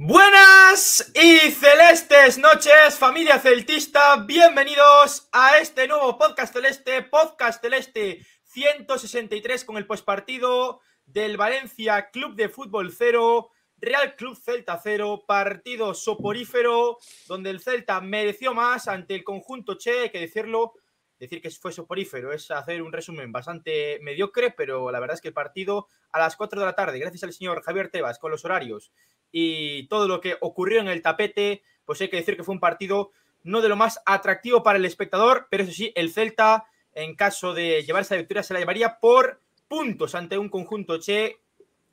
Buenas y celestes noches, familia celtista. Bienvenidos a este nuevo podcast celeste, podcast celeste 163 con el postpartido del Valencia Club de Fútbol 0, Real Club Celta 0, partido soporífero donde el Celta mereció más ante el conjunto Che, hay que decirlo. Decir que fue soporífero es hacer un resumen bastante mediocre, pero la verdad es que el partido a las 4 de la tarde, gracias al señor Javier Tebas con los horarios y todo lo que ocurrió en el tapete, pues hay que decir que fue un partido no de lo más atractivo para el espectador, pero eso sí, el Celta, en caso de llevar esa victoria, se la llevaría por puntos ante un conjunto Che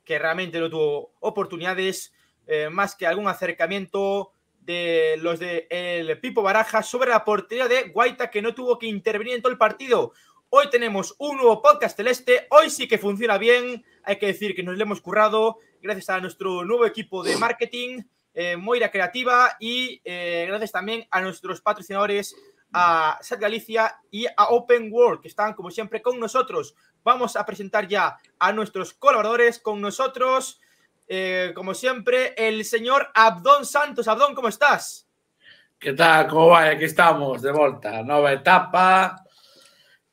que realmente no tuvo oportunidades, eh, más que algún acercamiento de los de el Pipo Baraja sobre la portería de Guaita, que no tuvo que intervenir en todo el partido. Hoy tenemos un nuevo podcast celeste, hoy sí que funciona bien, hay que decir que nos lo hemos currado, gracias a nuestro nuevo equipo de marketing, eh, Moira Creativa, y eh, gracias también a nuestros patrocinadores, a Sat Galicia y a Open World, que están como siempre con nosotros. Vamos a presentar ya a nuestros colaboradores con nosotros, eh, como siempre, el señor Abdón Santos. Abdón, ¿cómo estás? ¿Qué tal? ¿Cómo va? Aquí estamos, de vuelta. Nueva etapa.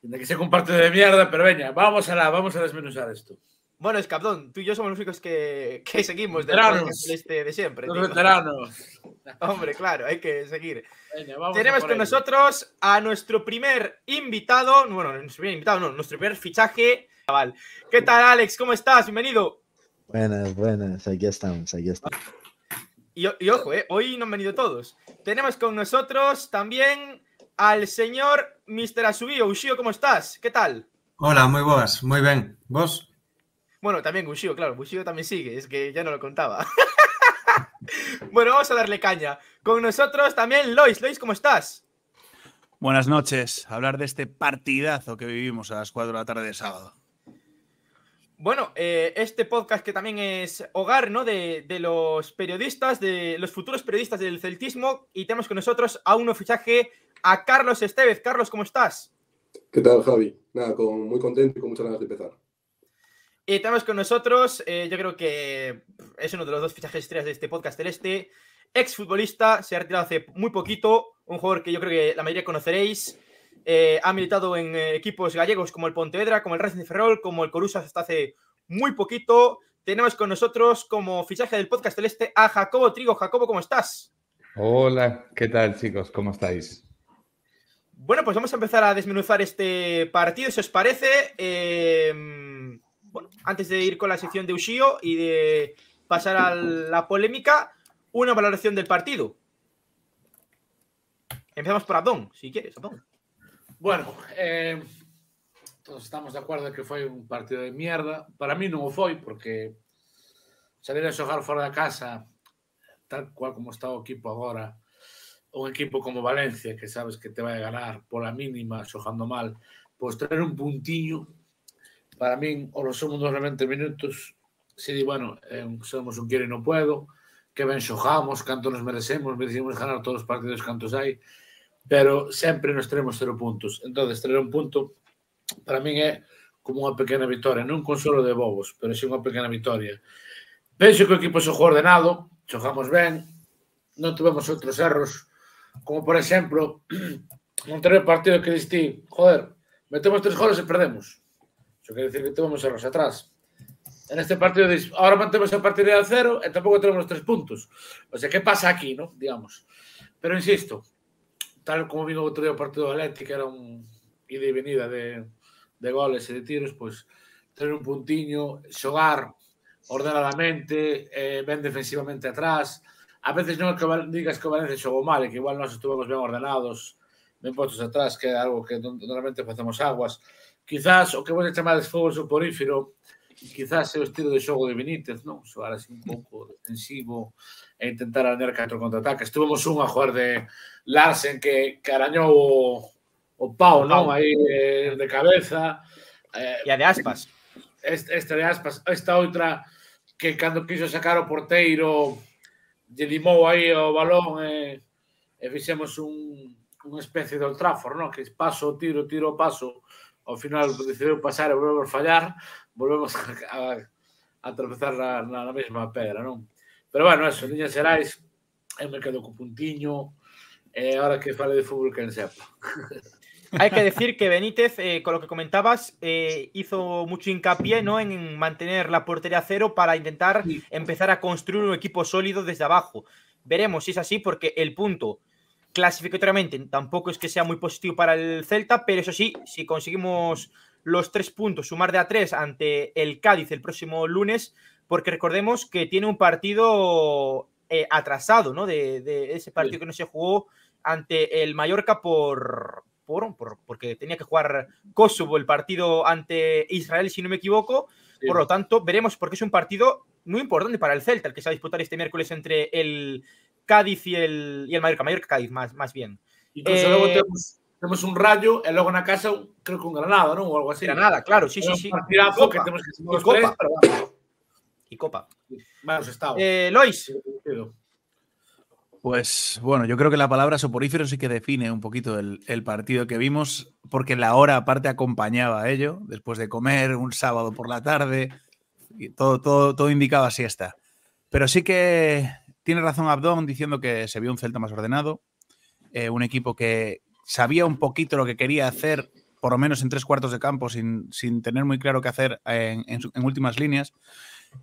De que se comparte de mierda, pero venga, vamos a la, vamos a desmenuzar esto. Bueno, es Abdón, tú y yo somos los únicos que, que seguimos del este de siempre. Los veteranos. Hombre, claro, hay que seguir. Venga, vamos a Tenemos con ello. nosotros a nuestro primer invitado, bueno, nuestro primer invitado, no, nuestro primer fichaje. ¿Qué tal, Alex? ¿Cómo estás? Bienvenido. Buenas, buenas, aquí estamos, aquí estamos. Y, y ojo, eh, hoy no han venido todos. Tenemos con nosotros también al señor Mr. Asubio. Ushio, ¿cómo estás? ¿Qué tal? Hola, moi boas, moi ben. Vos? Bueno, también Ushio, claro, Ushio también sigue, es que ya no lo contaba. bueno, vamos a darle caña. Con nosotros también Lois. Lois, ¿cómo estás? Buenas noches. Hablar de este partidazo que vivimos a las 4 de la tarde de sábado. Bueno, eh, este podcast que también es hogar ¿no? de, de los periodistas, de los futuros periodistas del celtismo, y tenemos con nosotros a un fichaje, a Carlos Estevez. Carlos, ¿cómo estás? ¿Qué tal, Javi? Nada, con, muy contento y con muchas ganas de empezar. Y tenemos con nosotros, eh, yo creo que es uno de los dos fichajes estrellas de este podcast celeste, exfutbolista, se ha retirado hace muy poquito, un jugador que yo creo que la mayoría conoceréis, eh, ha militado en eh, equipos gallegos como el Pontevedra, como el Racing de Ferrol, como el Corusa hasta hace muy poquito. Tenemos con nosotros como fichaje del podcast celeste a Jacobo Trigo. Jacobo, ¿cómo estás? Hola, ¿qué tal chicos? ¿Cómo estáis? Bueno, pues vamos a empezar a desmenuzar este partido, si os parece. Eh, bueno, antes de ir con la sección de Ushio y de pasar a la polémica, una valoración del partido. Empezamos por Abdón, si quieres, Abdón. Bueno, eh, todos estamos de acuerdo en que foi un partido de mierda. Para mí non o foi, porque salir a xogar fora da casa, tal cual como está o equipo agora, un equipo como Valencia, que sabes que te vai a ganar pola mínima, xogando mal, pois tener un puntiño, para min, o resumo dos 90 minutos, se di, bueno, eh, somos un quiero e non puedo, que ben xogamos, canto nos merecemos, merecemos ganar todos os partidos cantos hai, pero sempre nos teremos cero puntos. Entón, tener un punto, para min é como unha pequena vitoria, non consolo de bobos, pero sí unha pequena vitoria. Penso que o equipo xogou ordenado, xogamos ben, non tivemos outros erros, como por exemplo, non ter partido que diste, joder, metemos tres goles e perdemos. Iso quer dicir que tivemos erros atrás. En este partido dis, ahora mantemos a partida de cero e tampouco tenemos tres puntos. O sea, que pasa aquí, no? Digamos. Pero insisto, tal como vin outro día o partido do Atlético, era un ida e venida de, de goles e de tiros, pois ter un puntiño, xogar ordenadamente, eh, ben defensivamente atrás, a veces non é que digas que o Valencia xogou mal, e que igual nós estuvemos ben ordenados, ben postos atrás, que é algo que normalmente facemos aguas. Quizás o que vos chamades fogo suporífero, quizás é o estilo de xogo de Benítez, non? Xogar así un pouco defensivo e intentar arañar catro contraataques. Tuvemos un a jugar de Larsen que carañou o, o pau, non? Aí de, de cabeza. Eh, e a de aspas. Este, este de aspas. Esta outra que cando quiso sacar o porteiro lle limou aí o balón e, e fixemos un, unha especie de Old Trafford, non? Que paso, tiro, tiro, paso ao final decidiu pasar e volvemos fallar volvemos a, a, a tropezar na, na, na mesma pedra non? Pero bueno, eso, niñas Xerais, eu me quedo co puntiño, e ahora que fale de fútbol quen sepa. Hay que decir que Benítez, eh, con lo que comentabas, eh, hizo mucho hincapié ¿no? en mantener la portería a cero para intentar Sí. empezar a construir un equipo sólido desde abajo. Veremos si es así, porque el punto clasificatoriamente tampoco es que sea muy positivo para el Celta, pero eso sí, si conseguimos los tres puntos, sumar de a tres ante el Cádiz el próximo lunes, porque recordemos que tiene un partido eh, atrasado, ¿no? De, de ese partido Sí. que no se jugó ante el Mallorca por, por, por- porque tenía que jugar Kosovo el partido ante Israel, si no me equivoco. Sí. Por lo tanto, veremos porque es un partido muy importante para el Celta, el que se va a disputar este miércoles entre el Cádiz y el, y el Mallorca. Mallorca-Cádiz, más, más bien. Incluso Eh, logo temos, temos un rayo e logo na casa creo que un granada, non? Ou algo así. Granada, claro, sí, sí, un sí. Y que Copa. temos que Y Copa. tres, pero vamos, Y Copa. vamos estado. Eh, Lois, Pues bueno, yo creo que la palabra soporífero sí que define un poquito el, partido que vimos, porque la hora aparte acompañaba a ello, después de comer un sábado por la tarde, todo, todo, todo indicaba siesta. Pero sí que tiene razón Abdón diciendo que se vio un Celta más ordenado, eh, un equipo que sabía un poquito lo que quería hacer, por lo menos en tres cuartos de campo, sin, sin tener muy claro qué hacer en últimas líneas.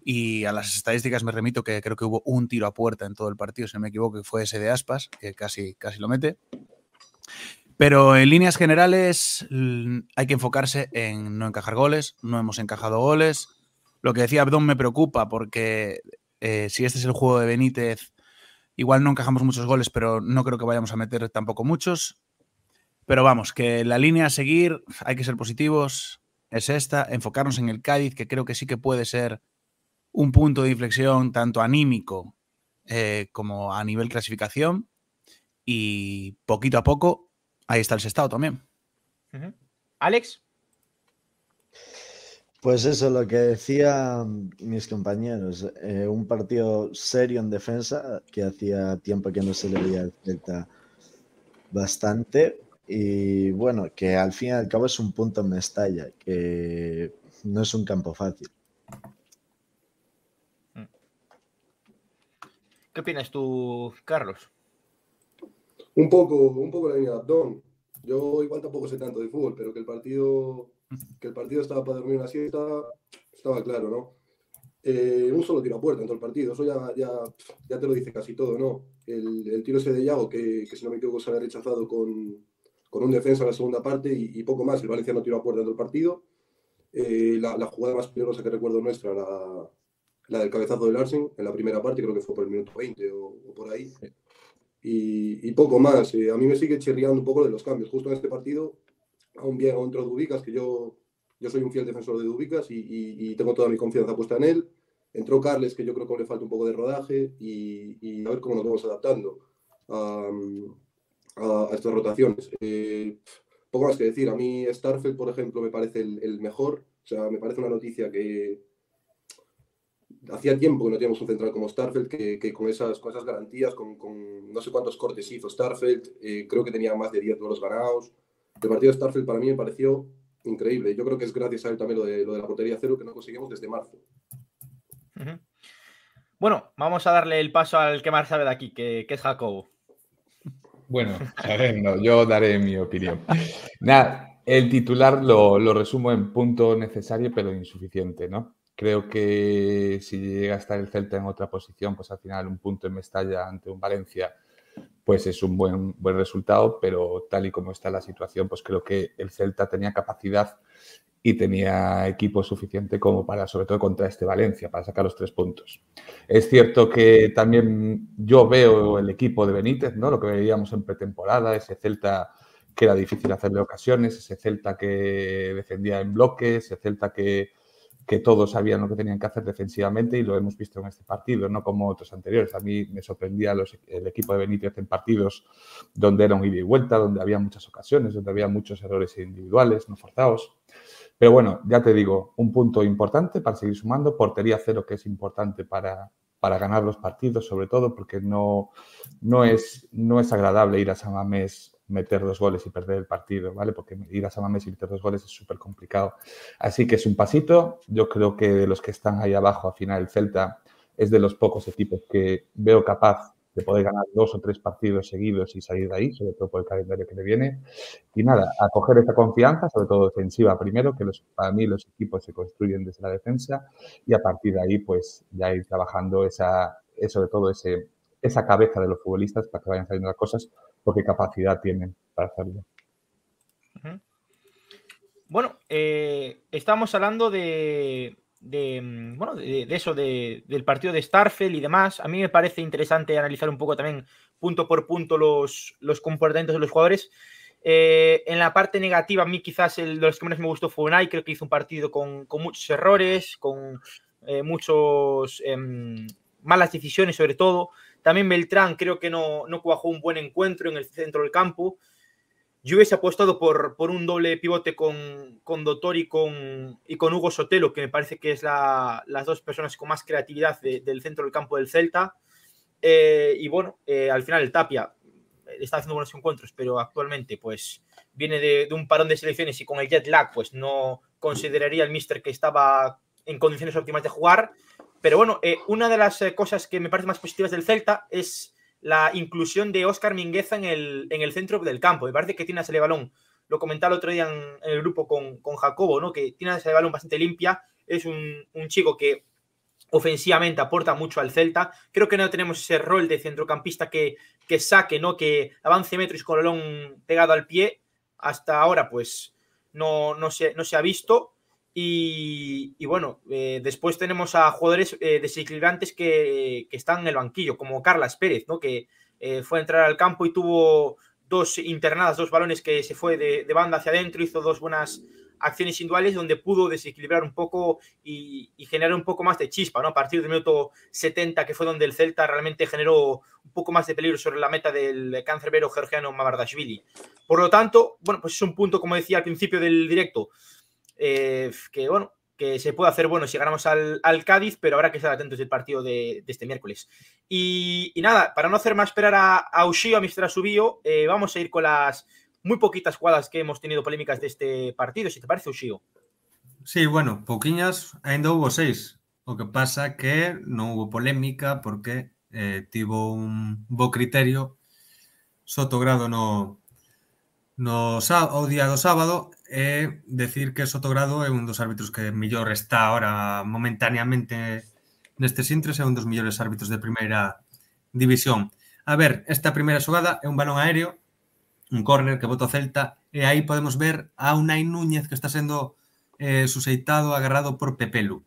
Y a las estadísticas me remito que creo que hubo un tiro a puerta en todo el partido, si no me equivoco, que fue ese de Aspas, que casi, casi lo mete. Pero en líneas generales mm, hay que enfocarse en no encajar goles, no hemos encajado goles. Lo que decía Abdón me preocupa porque eh, si este es el juego de Benítez, igual no encajamos muchos goles, pero no creo que vayamos a meter tampoco muchos. Pero vamos, que la línea a seguir, hay que ser positivos, es esta, enfocarnos en el Cádiz, que creo que sí que puede ser un punto de inflexión tanto anímico eh, como a nivel clasificación. Y poquito a poco, ahí está el Sestao también. Alex, Pues eso, lo que decían mis compañeros, eh, un partido serio en defensa, que hacía tiempo que no se le veía al Celta bastante, y bueno, que al fin y al cabo es un punto en Mestalla, que no es un campo fácil. ¿Qué opinas tú, Carlos? Un poco, un poco la línea de Abdón. Yo igual tampoco sé tanto de fútbol, pero que el partido, que el partido estaba para dormir una siesta, estaba claro, ¿no? Eh, un solo tiro a puerta en todo el partido, eso ya, ya, ya te lo dice casi todo, ¿no? El, tiro ese de Yago, que, que si no me equivoco se había rechazado con, con un defensa en la segunda parte y, y poco más, el Valencia no tiró a puerta en todo el partido. Eh, la, la jugada más peligrosa que recuerdo nuestra, la, la del cabezazo de Larsen, en la primera parte, creo que fue por el minuto 20 o, o por ahí. Y, y poco más. Eh, a mí me sigue chirriando un poco de los cambios. Justo en este partido, aún bien, aún entró Dubicas, que yo, yo soy un fiel defensor de Dubicas y, y- y tengo toda mi confianza puesta en él. Entró Carles, que yo creo que le falta un poco de rodaje y, y a ver cómo nos vamos adaptando a, a- a estas rotaciones. Eh, poco más que decir. A mí Starfield, por ejemplo, me parece el, el mejor. O sea, me parece una noticia que, hacía tiempo que no teníamos un central como Starfeld, que, que con, esas, con esas garantías, con, con no sé cuántos cortes hizo Starfeld, eh, creo que tenía más de 10 duelos ganados. El partido de Starfeld para mí me pareció increíble. Yo creo que es gracias a él también lo de, lo de la portería cero que no conseguimos desde marzo. Bueno, vamos a darle el paso al que más sabe de aquí, que, que es Jacobo. Bueno, a ver, no, yo daré mi opinión. Nada, el titular lo, lo resumo en punto necesario pero insuficiente, ¿no? Creo que si llega a estar el Celta en otra posición, pues al final un punto en Mestalla ante un Valencia, pues es un buen, buen resultado, pero tal y como está la situación, pues creo que el Celta tenía capacidad y tenía equipo suficiente como para, sobre todo contra este Valencia, para sacar los tres puntos. Es cierto que también yo veo el equipo de Benítez, ¿no? Lo que veíamos en pretemporada, ese Celta que era difícil hacerle ocasiones, ese Celta que defendía en bloque, ese Celta que, que todos sabían lo que tenían que hacer defensivamente y lo hemos visto en este partido, no como otros anteriores. A mí me sorprendía los- el equipo de Benítez en partidos donde era un ida y vuelta, donde había muchas ocasiones, donde había muchos errores individuales, no forzados. Pero bueno, ya te digo, un punto importante para seguir sumando, portería cero que es importante para, para ganar los partidos, sobre todo porque no, no, es, no es agradable ir a San Mamés, meter dos goles y perder el partido, ¿vale? Porque ir a San Mamés y meter dos goles es súper complicado. Así que es un pasito. Yo creo que de los que están ahí abajo, al final el Celta es de los pocos equipos que veo capaz de poder ganar dos o tres partidos seguidos y salir de ahí, sobre todo por el calendario que le viene. Y nada, a coger esa confianza, sobre todo defensiva primero, que los, para mí los equipos se construyen desde la defensa y a partir de ahí pues ya ir trabajando esa, sobre todo ese, esa cabeza de los futbolistas para que vayan saliendo las cosas, porque capacidad tienen para hacerlo. Bueno, eh, estamos hablando de, de, mm, bueno, de, eso, del partido de Starfell y demás. A mí me parece interesante analizar un poco también punto por punto los, comportamientos de los jugadores. Eh, en la parte negativa, a mí quizás el de los que menos me gustó fue Unai, creo que hizo un partido con, muchos errores, con eh, muchos em, malas decisiones sobre todo. También Beltrán creo que no, no cuajó un buen encuentro en el centro del campo. Yo hubiese apostado por, por un doble pivote con, con Dotor y con, y con Hugo Sotelo, que me parece que es la, las dos personas con más creatividad del centro del campo del Celta. Eh, y bueno, eh, al final el Tapia está haciendo buenos encuentros, pero actualmente pues viene de, de, un parón de selecciones y con el jet lag pues no consideraría el mister que estaba en condiciones óptimas de jugar. Pero bueno, eh, una de las cosas que me parece más positivas del Celta es la inclusión de Oscar Mingueza en el, en el centro del campo. Me parece que tiene ese balón. Lo comentaba el otro día en, el grupo con, con, Jacobo, ¿no? Que tiene ese balón bastante limpia. Es un, un, chico que ofensivamente aporta mucho al Celta. Creo que no tenemos ese rol de centrocampista que, que saque, ¿no? Que avance metros con el balón pegado al pie. Hasta ahora, pues, no, no, se, no se ha visto. Y, bueno, eh, después tenemos a jugadores eh, desequilibrantes que, están en el banquillo, como Carlas Pérez, ¿no? que eh, fue a entrar al campo y tuvo dos internadas, dos balones que se fue de, de, banda hacia adentro, hizo dos buenas acciones individuales donde pudo desequilibrar un poco y, y, generar un poco más de chispa, ¿no? A partir del minuto 70, que fue donde el Celta realmente generó un poco más de peligro sobre la meta del cancerbero georgiano Mamardashvili. Por lo tanto, bueno, pues es un punto, como decía al principio del directo, eh, que bueno, que se puede hacer bueno si ganamos al, al, Cádiz, pero habrá que estar atentos del partido de, de este miércoles. Y, y, nada, para no hacer más esperar a, a Ushio, a Mr. Subio, eh, vamos a ir con las muy poquitas jugadas que hemos tenido polémicas de este partido, si te parece, Ushio. Sí, bueno, poquiñas, ainda hubo seis. O que pasa que non hubo polémica porque eh, un bo criterio Sotogrado no, no o día do sábado é decir que Sotogrado é un dos árbitros que mellor está ahora momentaneamente nestes intres é un dos mellores árbitros de primeira división. A ver, esta primeira xogada é un balón aéreo, un córner que bota o Celta e aí podemos ver a Unai Núñez que está sendo eh, suseitado, agarrado por Pepelu.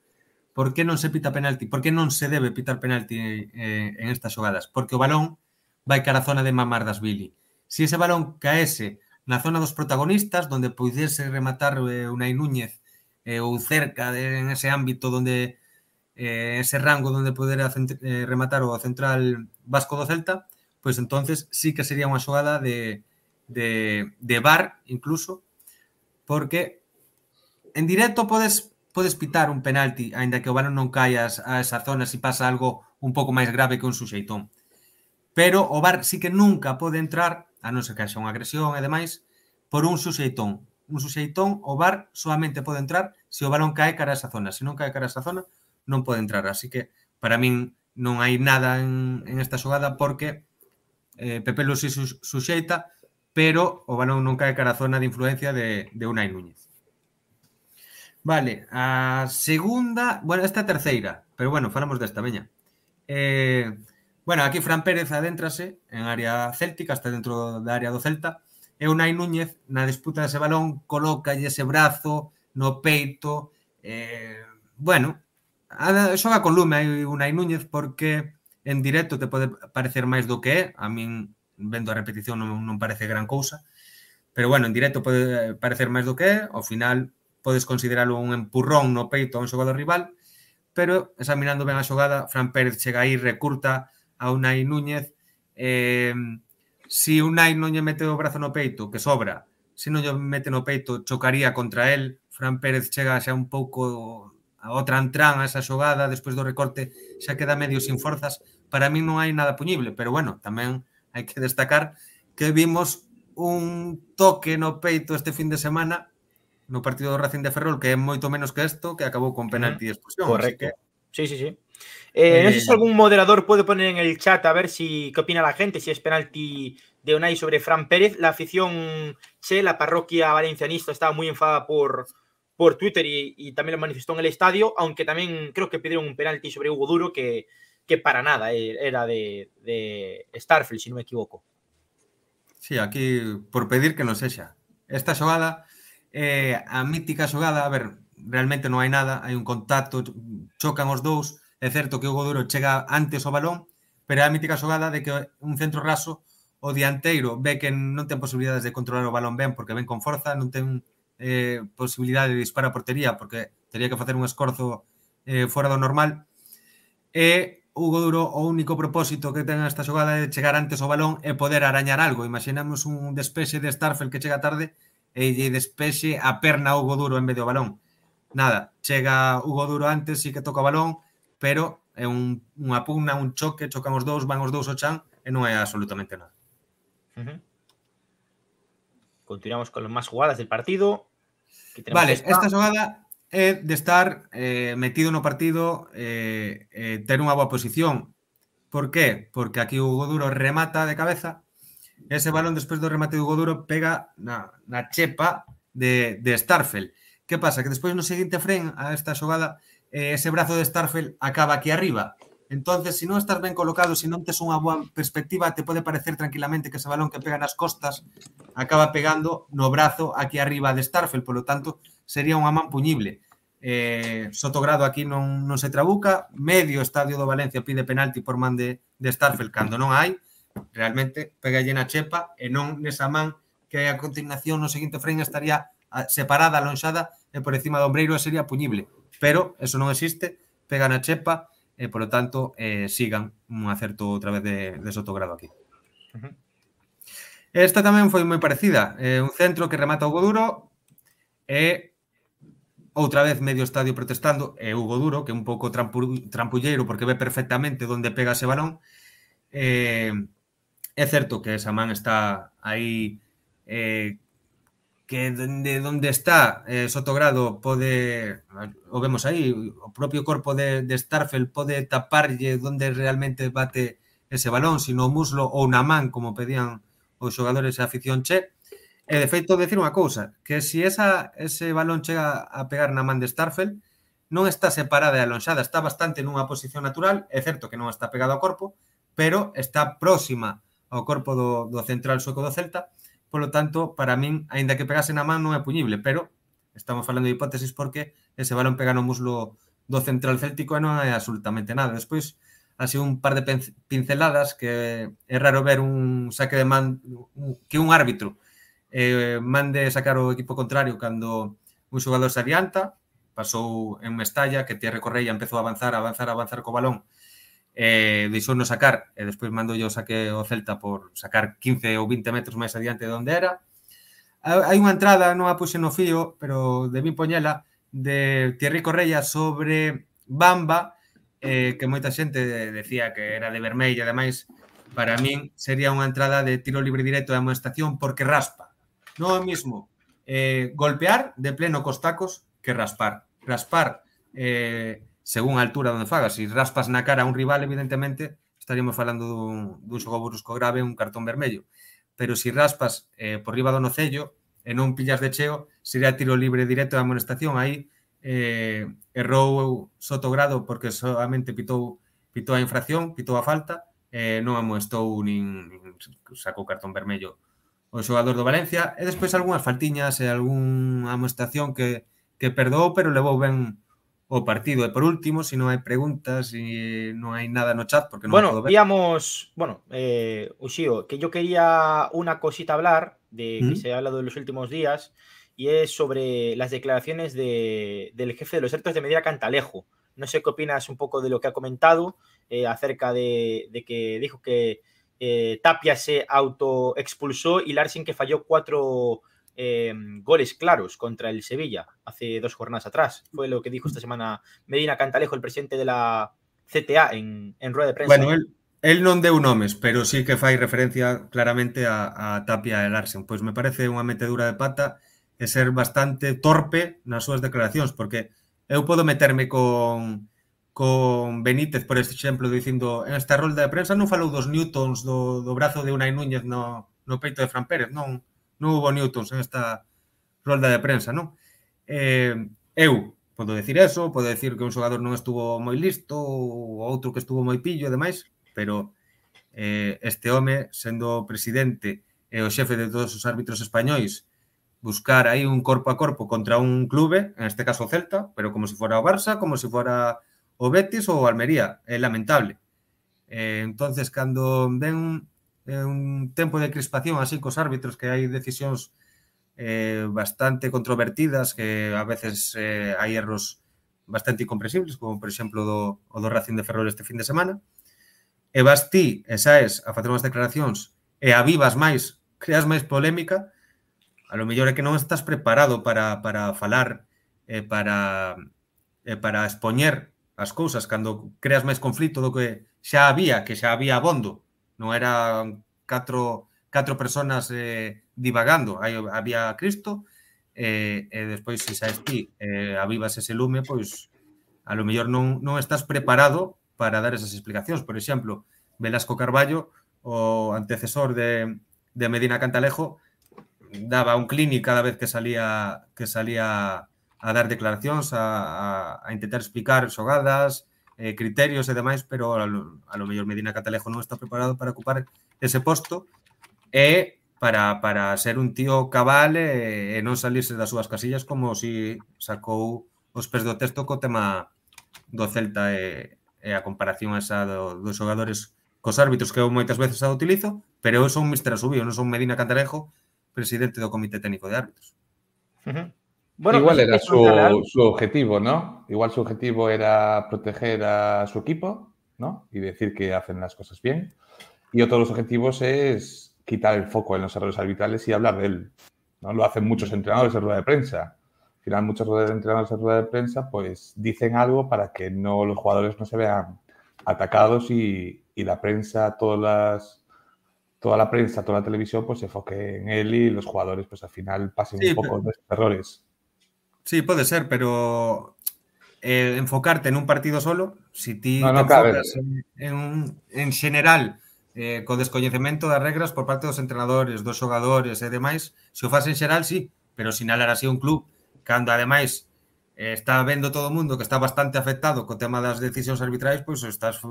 Por que non se pita penalti? Por que non se debe pitar penalti eh, en estas xogadas? Porque o balón vai cara a zona de Mamardasvili. Se ese balón caese na zona dos protagonistas, donde pudiese rematar eh, Unai Núñez eh, ou cerca de, en ese ámbito donde eh, ese rango donde poder eh, rematar o central vasco do Celta, pois pues entonces sí que sería unha xogada de, de, de bar incluso, porque en directo podes podes pitar un penalti, aínda que o balón non caias a esa zona se si pasa algo un pouco máis grave que un suxeitón. Pero o VAR sí que nunca pode entrar a non ser que haxa unha agresión e demais, por un suxeitón. Un suxeitón, o VAR solamente pode entrar se o balón cae cara a esa zona. Se non cae cara a esa zona, non pode entrar. Así que, para min, non hai nada en, en esta xogada porque eh, Pepe Luis suxeita, pero o balón non cae cara a zona de influencia de, de Unai Núñez. Vale, a segunda, bueno, esta terceira, pero bueno, falamos desta, veña. Eh, Bueno, aquí Fran Pérez adéntrase en área céltica, está dentro da área do Celta, e Unai Núñez na disputa dese balón coloca ese brazo no peito. Eh, bueno, xoga con lume aí Unai Núñez porque en directo te pode parecer máis do que é, a min vendo a repetición non, non parece gran cousa, pero bueno, en directo pode parecer máis do que é, ao final podes consideralo un empurrón no peito a un xogador rival, pero examinando ben a xogada, Fran Pérez chega aí, recurta, a Unai Núñez eh, si Unai non lle mete o brazo no peito, que sobra, se non lle mete no peito, chocaría contra el. Fran Pérez chega xa un pouco a outra entrán a esa xogada, despois do recorte xa queda medio sin forzas. Para mí non hai nada puñible, pero bueno, tamén hai que destacar que vimos un toque no peito este fin de semana no partido do Racing de Ferrol, que é moito menos que isto, que acabou con penalti e expulsión. Correcto. Que... Sí, sí, sí. Eh, no sé si algún moderador puede poner en el chat a ver si qué opina la gente, si es penalti de Unai sobre Fran Pérez. La afición Che, la parroquia valencianista, estaba muy enfadada por, por Twitter y, y también lo manifestó en el estadio, aunque también creo que pidieron un penalti sobre Hugo Duro que, que para nada eh, era de, de Starfield, si no me equivoco. Sí, aquí por pedir que non sexa. Esta xogada, eh, a mítica xogada, a ver, realmente non hai nada, hai un contacto, chocan os dous, É certo que o Goduro chega antes ao balón, pero é a mítica xogada de que un centro raso o dianteiro ve que non ten posibilidades de controlar o balón ben porque ven con forza, non ten eh, posibilidade de disparar a portería porque teria que facer un escorzo eh, fora do normal. E Hugo Duro o único propósito que ten esta xogada é chegar antes ao balón e poder arañar algo. Imaginamos un despexe de Starfield que chega tarde e lle despexe a perna a Hugo Duro en vez do balón. Nada, chega Hugo Duro antes e que toca o balón, pero é un, unha pugna, un choque, chocan os dous, van os dous ao chan e non é absolutamente nada. Uh -huh. Continuamos con máis jugadas del partido. Vale, esta, esta xogada é de estar eh, metido no partido, eh, eh, ter unha boa posición. Por qué? Porque aquí Hugo Duro remata de cabeza, ese balón despois do remate de Hugo Duro pega na, na chepa de, de Starfel. Que pasa? Que despois no seguinte fren a esta xogada eh, ese brazo de Starfield acaba aquí arriba. Entonces, se si non estás ben colocado, se si non tes unha boa perspectiva, te pode parecer tranquilamente que ese balón que pega nas costas acaba pegando no brazo aquí arriba de Starfield, polo tanto, sería unha man puñible. Eh, Sotogrado aquí non, non se trabuca, medio estadio do Valencia pide penalti por man de, de Starfield cando non hai, realmente pega na chepa e non nesa man que hai a continuación no seguinte frame estaría ah, separada, alonxada e por encima do ombreiro e sería puñible pero eso non existe, pega na chepa e, polo tanto, eh, sigan un acerto outra vez de, de sotogrado aquí. Esta tamén foi moi parecida. Eh, un centro que remata Hugo Duro e outra vez medio estadio protestando e Hugo Duro, que é un pouco trampu, trampulleiro porque ve perfectamente onde pega ese balón. Eh, é certo que esa man está aí eh, que de onde está eh, Sotogrado pode, o vemos aí, o propio corpo de, de Starfel pode taparlle onde realmente bate ese balón, sino o muslo ou na man, como pedían os xogadores e afición che. E de feito, decir unha cousa, que se si esa, ese balón chega a pegar na man de Starfel, non está separada e alonxada, está bastante nunha posición natural, é certo que non está pegado ao corpo, pero está próxima ao corpo do, do central sueco do Celta, Polo tanto, para min, aínda que pegase na man, non é puñible, pero estamos falando de hipótesis porque ese balón pega no muslo do central céltico e non é absolutamente nada. Despois, así un par de pinceladas que é raro ver un saque de man que un árbitro eh, mande sacar o equipo contrario cando un xogador se adianta, pasou en Mestalla que Tierre Correia empezou a avanzar, a avanzar, a avanzar co balón eh, deixouno sacar e despois mandou o saque o Celta por sacar 15 ou 20 metros máis adiante de onde era. Hai unha entrada, non a puxe no fío, pero de min poñela, de Thierry Correia sobre Bamba, eh, que moita xente decía que era de vermello, ademais, para min sería unha entrada de tiro libre directo de amonestación porque raspa. Non é o mismo eh, golpear de pleno cos tacos que raspar. Raspar eh, según a altura onde fagas, se si raspas na cara a un rival, evidentemente, estaríamos falando dun, dun xogo brusco grave, un cartón vermello. Pero se si raspas eh, por riba do nocello e non pillas de cheo, sería tiro libre directo da amonestación. Aí eh, errou Sotogrado porque solamente pitou pitou a infracción, pitou a falta, eh, non amoestou nin, nin sacou cartón vermello o xogador do Valencia, e despois algunhas faltiñas e algunha amoestación que, que perdoou, pero levou ben o partido. Por último, se non hai preguntas e non hai nada no chat, porque non Bueno, podo ver. víamos, bueno, eh, Ushio, que yo quería una cosita hablar de que ¿Mm? se ha hablado en los últimos días y es sobre las declaraciones de- del jefe de los Certos de Medina Cantalejo. No sé qué opinas un poco de lo que ha comentado eh, acerca de, de que dijo que eh, Tapia se autoexpulsó y Larsen que falló cuatro eh, goles claros contra el Sevilla hace dos jornadas atrás. Fue lo que dijo esta semana Medina Cantalejo, el presidente de la CTA, en, en rueda de prensa. Bueno, él, él non deu nomes, pero sí que fai referencia claramente a, a Tapia e Larsen. Pois me parece unha metedura de pata e ser bastante torpe nas súas declaracións, porque eu podo meterme con con Benítez, por este exemplo, dicindo en esta rolda de prensa non falou dos newtons do, do brazo de Unai Núñez no, no peito de Fran Pérez, non non houve Newtons en esta rolda de prensa, non? Eh, eu podo decir eso, podo decir que un xogador non estuvo moi listo, ou outro que estuvo moi pillo, ademais, pero eh, este home, sendo presidente e o xefe de todos os árbitros españois, buscar aí un corpo a corpo contra un clube, en este caso Celta, pero como se si fora o Barça, como se si fora o Betis ou o Almería, é lamentable. Eh, entonces, cando ven eh, un tempo de crispación así cos árbitros que hai decisións eh, bastante controvertidas que a veces eh, hai erros bastante incomprensibles, como por exemplo do, o do Racing de Ferrol este fin de semana. E vas ti, e saes a facer unhas declaracións e avivas máis, creas máis polémica, a lo mellor é que non estás preparado para, para falar e eh, para, eh, para expoñer as cousas cando creas máis conflito do que xa había, que xa había abondo non eran catro, catro personas eh, divagando, Aí había Cristo, e, eh, eh e despois, se xa ti, eh, avivas ese lume, pois a lo mellor non, non estás preparado para dar esas explicacións. Por exemplo, Velasco Carballo, o antecesor de, de Medina Cantalejo, daba un clini cada vez que salía que salía a dar declaracións, a, a, a intentar explicar xogadas, eh, criterios e demais, pero a lo, a lo mellor Medina Catalejo non está preparado para ocupar ese posto e eh, para, para ser un tío cabal eh, e, e non salirse das súas casillas como si sacou os pés do texto co tema do Celta e, e a comparación esa do, dos xogadores cos árbitros que eu moitas veces a utilizo, pero eu son Mr. Asubio, non son Medina Cantalejo, presidente do Comité Técnico de Árbitros. Uh -huh. Bueno, Igual era su, su, objetivo, ¿no? Igual su objetivo era proteger a su equipo, ¿no? Y decir que hacen las cosas bien. Y otro de los objetivos es quitar el foco en los errores arbitrales y hablar de él. ¿no? Lo hacen muchos entrenadores en rueda de prensa. Al final, muchos entrenadores en rueda de prensa pues dicen algo para que no los jugadores no se vean atacados y, y la prensa, todas las toda la prensa, toda la televisión, pues se enfoque en él y los jugadores, pues al final pasen sí, un poco pero... de esos errores. Sí, pode ser, pero eh, enfocarte en un partido solo, si ti no, no te enfocas en, en, en general eh, co descoñecemento das regras por parte dos entrenadores, dos xogadores e eh, demais, se o faz en xeral, sí, pero sinalar así un club, cando ademais eh, está vendo todo o mundo que está bastante afectado co tema das decisións arbitrais, pois estás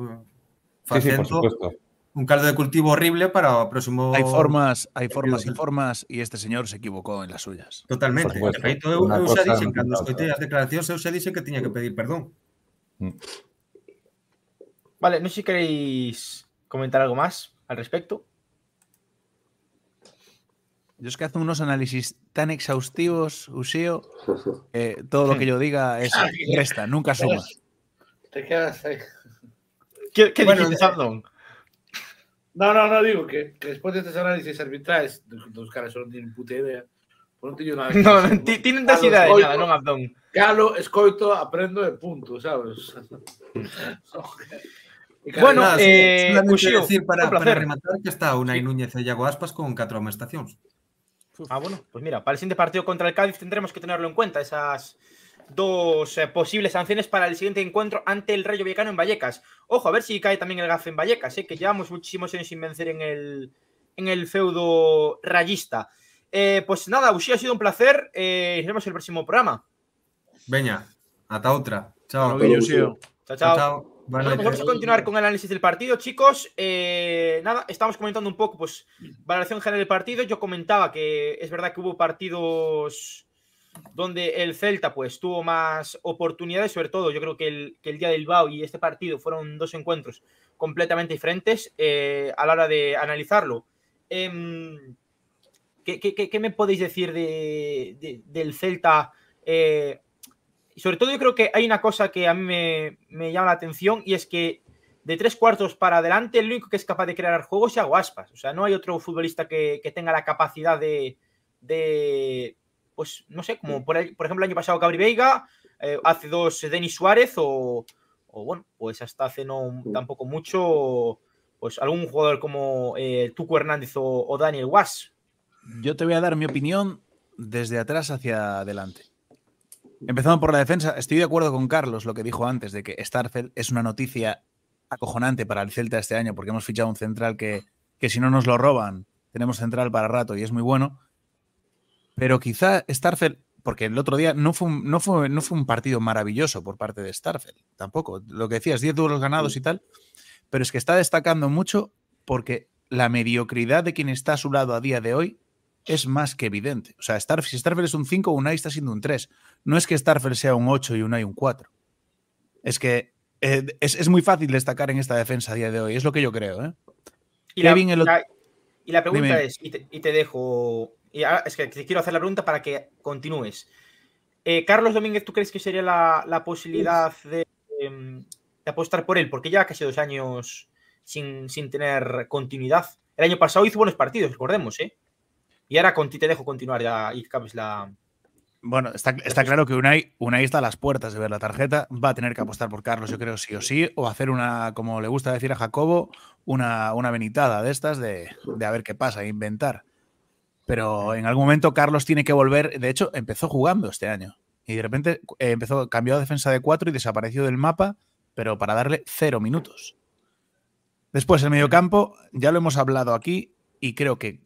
facendo sí, sí, un caldo de cultivo horrible para o próximo. Hay formas, hay formas y formas y este señor se equivocó en las suyas. Totalmente. De feito, eu, eu xa dixen, cando escoitei as declaracións, eu xa dixen que tiña que pedir perdón. Mm. Vale, non sei se queréis comentar algo más al respecto. Yo es que hace unos análisis tan exhaustivos, Usío, eh, todo lo que yo diga es resta, nunca suma. Te quedas ahí. ¿Qué, qué bueno, dices, Abdon? No, no, no, digo que, que despois destes análisis arbitrales, dos caras non tienen puta idea, pues non teño nada. No, tienen das idea de nada, non Abdón. Calo, escoito, aprendo e punto, sabes? bueno, nada, eh, Cuxío, decir para, para rematar que está Unai sí. Núñez e Iago Aspas con catro amestacións. Ah, bueno, pues mira, para el siguiente partido contra el Cádiz tendremos que tenerlo en cuenta, esas dos eh, posibles sanciones para el siguiente encuentro ante el Rayo Vallecano en Vallecas. Ojo, a ver si cae también el GAF en Vallecas, eh, que llevamos muchísimos años sin vencer en el, en el feudo rayista. Eh, pues nada, Uxi, ha sido un placer. Eh, nos vemos en el próximo programa. Veña, hasta otra. Chao. Bueno, chao, chao. chao, chao. Bueno, vamos a continuar con el análisis del partido, chicos. Eh, nada, estamos comentando un poco, pues, valoración general del partido. Yo comentaba que es verdad que hubo partidos donde el Celta pues tuvo más oportunidades, sobre todo yo creo que el, el día del BAU y este partido fueron dos encuentros completamente diferentes eh, a la hora de analizarlo. Eh, ¿qué, qué, qué, me podéis decir de, de, del Celta? Eh, sobre todo yo creo que hay una cosa que a mí me, me, llama la atención y es que de tres cuartos para adelante el único que es capaz de crear juegos es Aguaspas. O sea, no hay otro futbolista que, que tenga la capacidad de pues no sé, como por, por ejemplo el año pasado Gabri Veiga, eh, hace dos Denis Suárez o, o, bueno, pues hasta hace no tampoco mucho, pues algún jugador como eh, Tuco Hernández o, o, Daniel Was. Yo te voy a dar mi opinión desde atrás hacia adelante. Empezando por la defensa, estoy de acuerdo con Carlos, lo que dijo antes, de que Starfeld es una noticia acojonante para el Celta este año, porque hemos fichado un central que, que si no nos lo roban, tenemos central para rato y es muy bueno. Pero quizá Starfeld, porque el otro día no fue, un, no fue, no fue un partido maravilloso por parte de Starfeld, tampoco. Lo que decías, 10 duelos ganados y tal, pero es que está destacando mucho porque la mediocridad de quien está a su lado a día de hoy es más que evidente. O sea, Starf, si Starfeld es un 5, Unai está siendo un 3. No es que Starfeld sea un 8 y Unai un 4. Es que eh, es, es, muy fácil destacar en esta defensa a día de hoy. Es lo que yo creo. ¿eh? Y, Kevin, la, el... la, y, la, pregunta Dime. es, y te, y te, dejo, y ahora es que te quiero hacer la pregunta para que continúes. Eh, Carlos Domínguez, ¿tú crees que sería la, la posibilidad de, de, apostar por él? Porque ya casi dos años sin, sin tener continuidad. El año pasado hizo buenos partidos, recordemos, ¿eh? Y ahora con ti te dejo continuar ya y cabes la. Bueno, está, está claro que Unai, Unai está a las puertas de ver la tarjeta. Va a tener que apostar por Carlos, yo creo, sí o sí, o hacer una, como le gusta decir a Jacobo, una, una venitada de estas de, de a ver qué pasa, inventar. Pero en algún momento Carlos tiene que volver. De hecho, empezó jugando este año. Y de repente eh, empezó, cambió a defensa de 4 y desapareció del mapa, pero para darle cero minutos. Después, el mediocampo, ya lo hemos hablado aquí, y creo que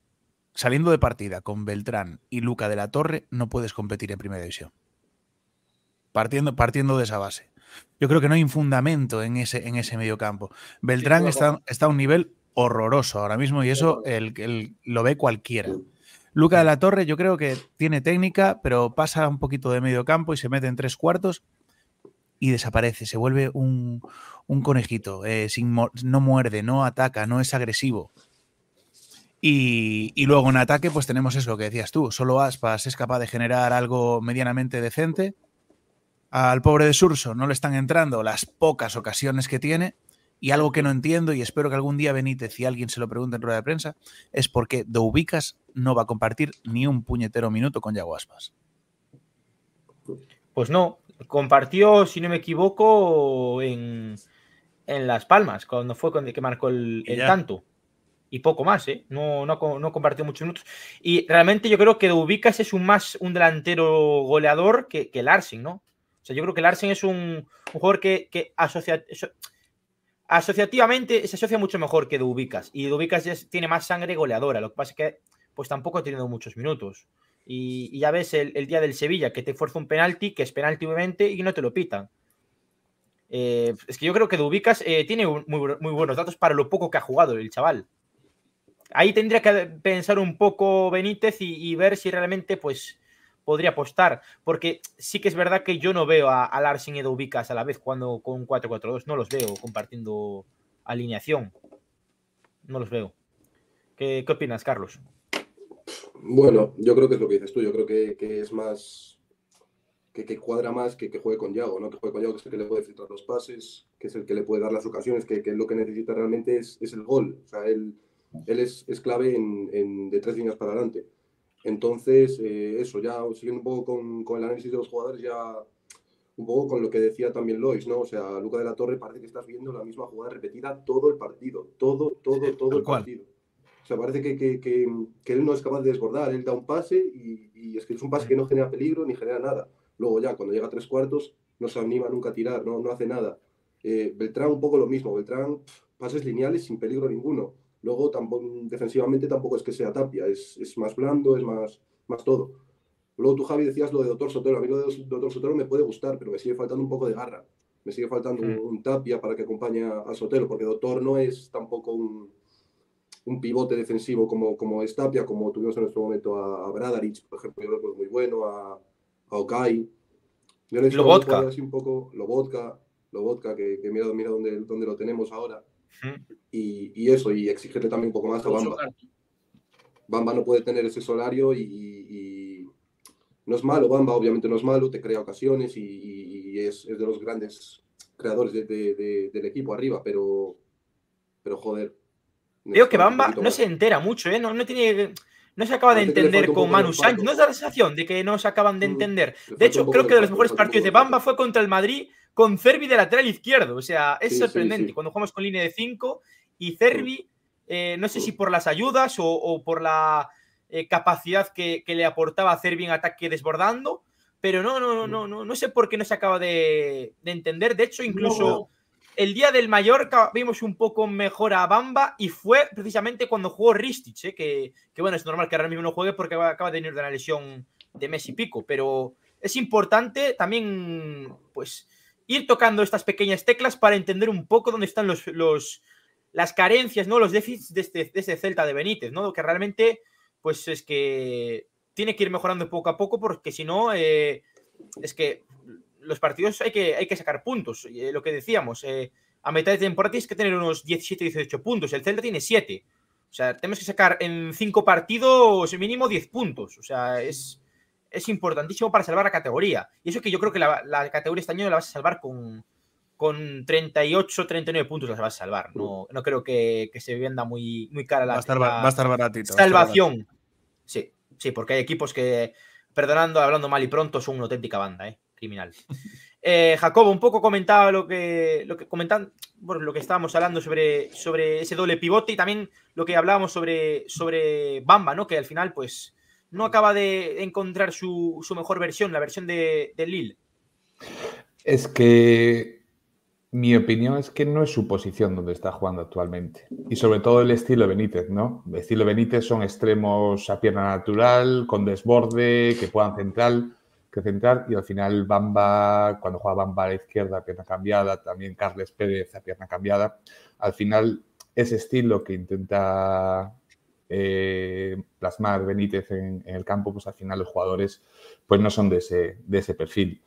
saliendo de partida con Beltrán y Luca de la Torre, no puedes competir en primera división. Partiendo, partiendo de esa base. Yo creo que no hay un fundamento en ese, en ese mediocampo. Beltrán sí, está, está, a un nivel horroroso ahora mismo y eso el, el, lo ve cualquiera. Luca de la Torre, yo creo que tiene técnica, pero pasa un poquito de medio campo y se mete en tres cuartos y desaparece. Se vuelve un, un conejito. Eh, sin, no muerde, no ataca, no es agresivo. Y, y, luego en ataque, pues tenemos eso que decías tú. Solo Aspas es capaz de generar algo medianamente decente. Al pobre de Surso no le están entrando las pocas ocasiones que tiene. Y algo que no entiendo, y espero que algún día Benítez y alguien se lo pregunte en rueda de prensa, es por qué Doubicas no va a compartir ni un puñetero minuto con Yago Aspas. Pues no, compartió, si no me equivoco, en, en Las Palmas, cuando fue cuando que marcó el, el tanto y poco más, ¿eh? No, no, no, compartió muchos minutos. Y realmente yo creo que Ubicas es un más un delantero goleador que, que Larsen, ¿no? O sea, yo creo que Larsen es un, un jugador que, que asocia, asociativamente se asocia mucho mejor que Ubicas. Y Ubicas ya tiene más sangre goleadora. Lo que pasa es que pues tampoco ha tenido muchos minutos. Y, ya ves el, día del Sevilla que te fuerza un penalti, que es penalti obviamente, y no te lo pitan. Eh, es que yo creo que Dubicas eh, tiene muy, buenos datos para lo poco que ha jugado el chaval ahí tendría que pensar un poco Benítez y, ver si realmente pues podría apostar, porque sí que es verdad que yo no veo a, a Larsen y Ubicas a la vez cuando con 4-4-2, no los veo compartiendo alineación, no los veo. ¿Qué, opinas, Carlos? Bueno, yo creo que es lo que dices tú, yo creo que, que es más que, que, cuadra más que que juegue con Yago, ¿no? Que juegue con Yago, que es el que le puede filtrar los pases, que es el que le puede dar las ocasiones, que, que lo que necesita realmente es, es el gol. O sea, él, él es, es clave en, en, de tres líneas para adelante. Entonces, eh, eso, ya siguiendo un poco con, con, el análisis de los jugadores, ya un poco con lo que decía también Lois, ¿no? O sea, Luca de la Torre parece que estás viendo la misma jugada repetida todo el partido, todo, todo, todo el cual? partido. O sea, parece que, que, que, que, él no es capaz de desbordar, él da un pase y, y, es que es un pase que no genera peligro ni genera nada. Luego ya, cuando llega a tres cuartos, no se anima nunca a tirar, no, no hace nada. Eh, Beltrán un poco lo mismo, Beltrán pases lineales sin peligro ninguno. Luego, tampoco, defensivamente tampoco es que sea Tapia, es, es más blando, es más, más todo. Luego tú, Javi, decías lo de Doctor Sotero. A mí lo de Doctor Sotero me puede gustar, pero me sigue faltando un poco de garra. Me sigue faltando mm. un, un, Tapia para que acompañe a, Sotero, porque Doctor no es tampoco un, un pivote defensivo como, como es Tapia, como tuvimos en nuestro momento a, a Bradaric, por ejemplo, yo creo que es muy bueno, a, a Okai. Yo necesito Lobotka. así un poco Lobotka, Lobotka que, que mira, mira dónde, dónde lo tenemos ahora. Y, y, eso, y exigirle también un poco más a Bamba. Bamba no puede tener ese solario y, y, no es malo, Bamba obviamente no es malo, te crea ocasiones y, es, es, de los grandes creadores de, de, de, del equipo arriba, pero, pero joder. Veo que Bamba no se entera mucho, ¿eh? No, no tiene no se acaba de entender con Manu Sánchez. No es la sensación de que no se acaban de entender. De hecho, creo que de los mejores partidos de Bamba fue contra el Madrid con Cervi de lateral izquierdo. O sea, es sí, sorprendente. Sí, sí. Cuando jugamos con línea de 5 y Cervi, eh, no sé si por las ayudas o, o por la eh, capacidad que, que, le aportaba Cervi en ataque desbordando, pero no, no, no, no, no, no sé por qué no se acaba de, de entender. De hecho, incluso el día del Mallorca vimos un poco mejor a Bamba y fue precisamente cuando jugó Ristich, ¿eh? que, que, bueno, es normal que ahora mismo no juegue porque acaba de venir de una lesión de Messi pico, pero es importante también, pues, ir tocando estas pequeñas teclas para entender un poco dónde están los, los las carencias, ¿no? Los déficits de este, de este Celta de Benítez, ¿no? Que realmente, pues es que tiene que ir mejorando poco a poco porque si no, eh, es que los partidos hay que, hay que sacar puntos. Eh, lo que decíamos, eh, a mitad de temporada tienes que tener unos 17, 18 puntos. El Celta tiene 7. O sea, tenemos que sacar en 5 partidos mínimo 10 puntos. O sea, es, es importantísimo para salvar la categoría. Y eso que yo creo que la, la categoría este año la vas a salvar con, con 38, 39 puntos las vas a salvar. No, no creo que, que, se venda muy, muy cara la, va a estar, va a estar baratito. Salvación. Sí, sí, porque hay equipos que, perdonando, hablando mal y pronto, son una auténtica banda, ¿eh? criminal. Eh, Jacobo, un poco comentaba lo que, lo que comentan, bueno, lo que estábamos hablando sobre, sobre ese doble pivote y también lo que hablábamos sobre, sobre Bamba, ¿no? Que al final, pues, no acaba de encontrar su, su mejor versión, la versión de, de Lille. Es que mi opinión es que no es su posición donde está jugando actualmente. Y sobre todo el estilo Benítez, ¿no? El estilo Benítez son extremos a pierna natural, con desborde, que puedan centrar que centrar y al final Bamba, cuando juega Bamba a la izquierda, pierna cambiada, también Carles Pérez a pierna cambiada, al final ese estilo que intenta eh, plasmar Benítez en, el campo, pues al final los jugadores pues no son de ese, de ese perfil.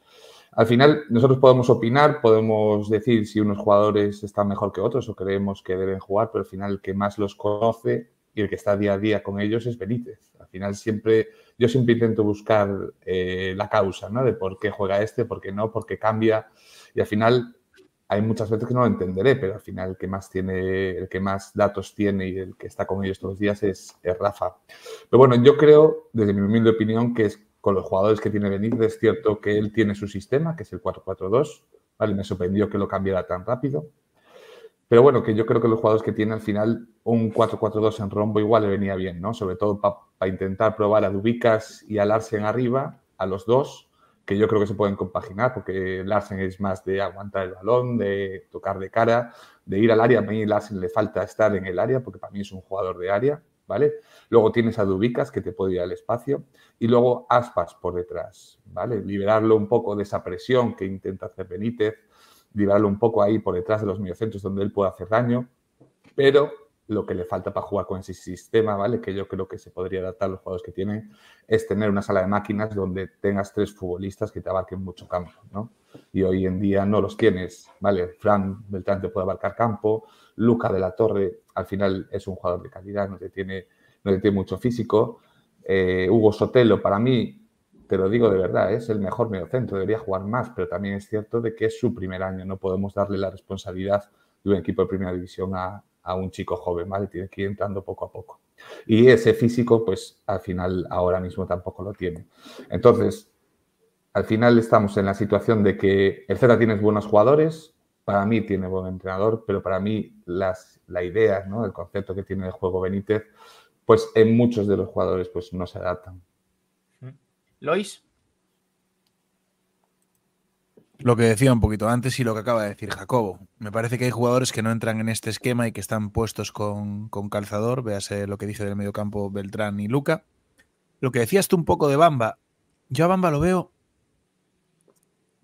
Al final nosotros podemos opinar, podemos decir si unos jugadores están mejor que otros o creemos que deben jugar, pero al final el que más los conoce y el que está día a día con ellos es Benítez. Al final siempre yo siempre intento buscar eh, la causa, ¿no? De por qué juega este, por qué no, por qué cambia. Y al final hay muchas veces que no lo entenderé, pero al final el que más tiene, el que más datos tiene y el que está con ellos todos los días es, es Rafa. Pero bueno, yo creo, desde mi humilde opinión, que es con los jugadores que tiene Benítez, es cierto que él tiene su sistema, que es el 4-4-2, ¿vale? Me sorprendió que lo cambiara tan rápido. Pero bueno, que yo creo que los jugadores que tiene al final un 4-4-2 en rombo igual le venía bien, ¿no? Sobre todo para pa intentar probar a Dubicas y a Larsen arriba, a los dos, que yo creo que se pueden compaginar, porque Larsen es más de aguantar el balón, de tocar de cara, de ir al área. A mí Larsen le falta estar en el área, porque para mí es un jugador de área, ¿vale? Luego tienes a Dubicas, que te puede ir al espacio, y luego Aspas por detrás, ¿vale? Liberarlo un poco de esa presión que intenta hacer Benítez, liberarlo un poco ahí por detrás de los mediocentros donde él puede hacer daño, pero lo que le falta para jugar con ese sistema, ¿vale? Que yo creo que se podría adaptar a los jugadores que tienen, es tener una sala de máquinas donde tengas tres futbolistas que te abarquen mucho campo, ¿no? Y hoy en día no los tienes, ¿vale? Fran Beltrán te puede abarcar campo, Luca de la Torre al final es un jugador de calidad, no te tiene, no te tiene mucho físico. Eh, Hugo Sotelo, para mí, te lo digo de verdad, es el mejor mediocentro, debería jugar más, pero también es cierto de que es su primer año, no podemos darle la responsabilidad de un equipo de primera división a, a un chico joven, ¿vale? Tiene que ir entrando poco a poco. Y ese físico, pues al final ahora mismo tampoco lo tiene. Entonces, al final estamos en la situación de que el Z tiene buenos jugadores, para mí tiene buen entrenador, pero para mí las, la idea, ¿no? el concepto que tiene el juego Benítez, pues en muchos de los jugadores pues no se adaptan. Lois. Lo que decía un poquito antes y lo que acaba de decir Jacobo. Me parece que hay jugadores que no entran en este esquema y que están puestos con, con calzador. Véase lo que dice del mediocampo Beltrán y Luca. Lo que decías tú un poco de Bamba. Yo a Bamba lo veo.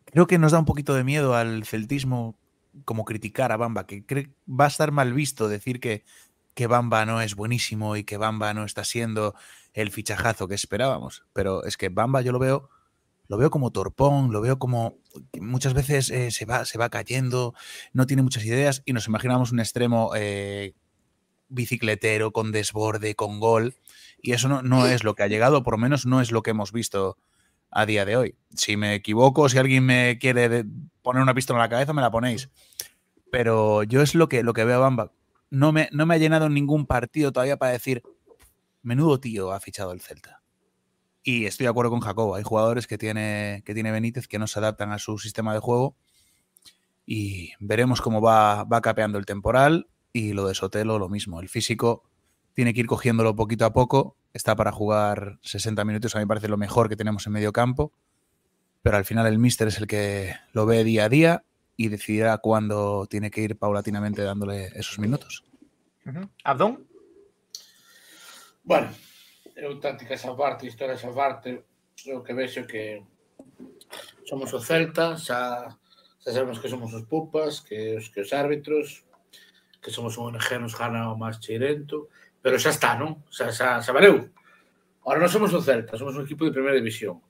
Creo que nos da un poquito de miedo al celtismo como criticar a Bamba, que va a estar mal visto decir que, que Bamba no es buenísimo y que Bamba no está siendo el fichajazo que esperábamos. Pero es que Bamba yo lo veo, lo veo como torpón, lo veo como muchas veces eh, se, va, se va cayendo, no tiene muchas ideas y nos imaginamos un extremo eh, bicicletero, con desborde, con gol. Y eso no, no, es lo que ha llegado, por lo menos no es lo que hemos visto a día de hoy. Si me equivoco, si alguien me quiere poner una pistola en la cabeza, me la ponéis. Pero yo es lo que, lo que veo a Bamba. No me, no me ha llenado ningún partido todavía para decir, menudo tío ha fichado el Celta. Y estoy de acuerdo con Jacobo. Hay jugadores que tiene, que tiene Benítez que no se adaptan a su sistema de juego. Y veremos cómo va, va capeando el temporal. Y lo de Sotelo, lo mismo. El físico tiene que ir cogiéndolo poquito a poco. Está para jugar 60 minutos, a mí me parece lo mejor que tenemos en medio campo. pero al final el míster es el que lo ve día a día y decidirá cuándo tiene que ir paulatinamente dándole esos minutos. Abdón. Bueno, eu tácticas a parte, historias a parte, eu que vexo que somos o Celta, xa, xa sabemos que somos os pupas, que os que os árbitros, que somos un ONG nos gana o máis cheirento, pero xa está, non? Xa, xa, xa valeu. Ahora non somos o Celta, somos un equipo de primeira división.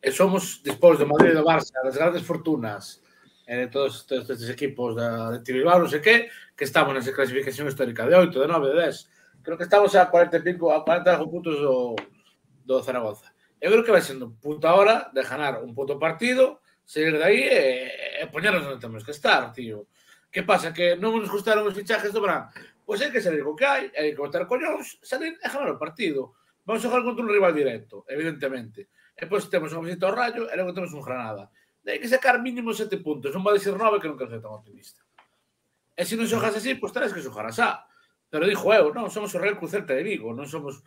E somos, despois do de Madrid e do Barça, das grandes fortunas, e de todos, todos estes equipos da, de Tibibao, non sei que, que estamos nesa clasificación histórica de 8, de 9, de 10, Creo que estamos a 40 e pico, a 40 puntos do, do Zaragoza. Eu creo que vai sendo puta hora de ganar un puto partido, seguir de aí e, e poñernos onde temos que estar, tío. Que pasa? Que non nos gustaron os fichajes do Bran. Pois hai que salir co que hai, hai que botar coñóns, salir e ganar o partido. Vamos a jogar contra un rival directo, evidentemente. E depois temos un visita ao Rayo e logo temos un Granada. Hai que sacar mínimo sete puntos. Non vai ser nove que non quero ser tan optimista. E se non xogas así, pois terás que xogar asá. Pero dixo eu, non, somos o Real Cruz Celta de Vigo, non somos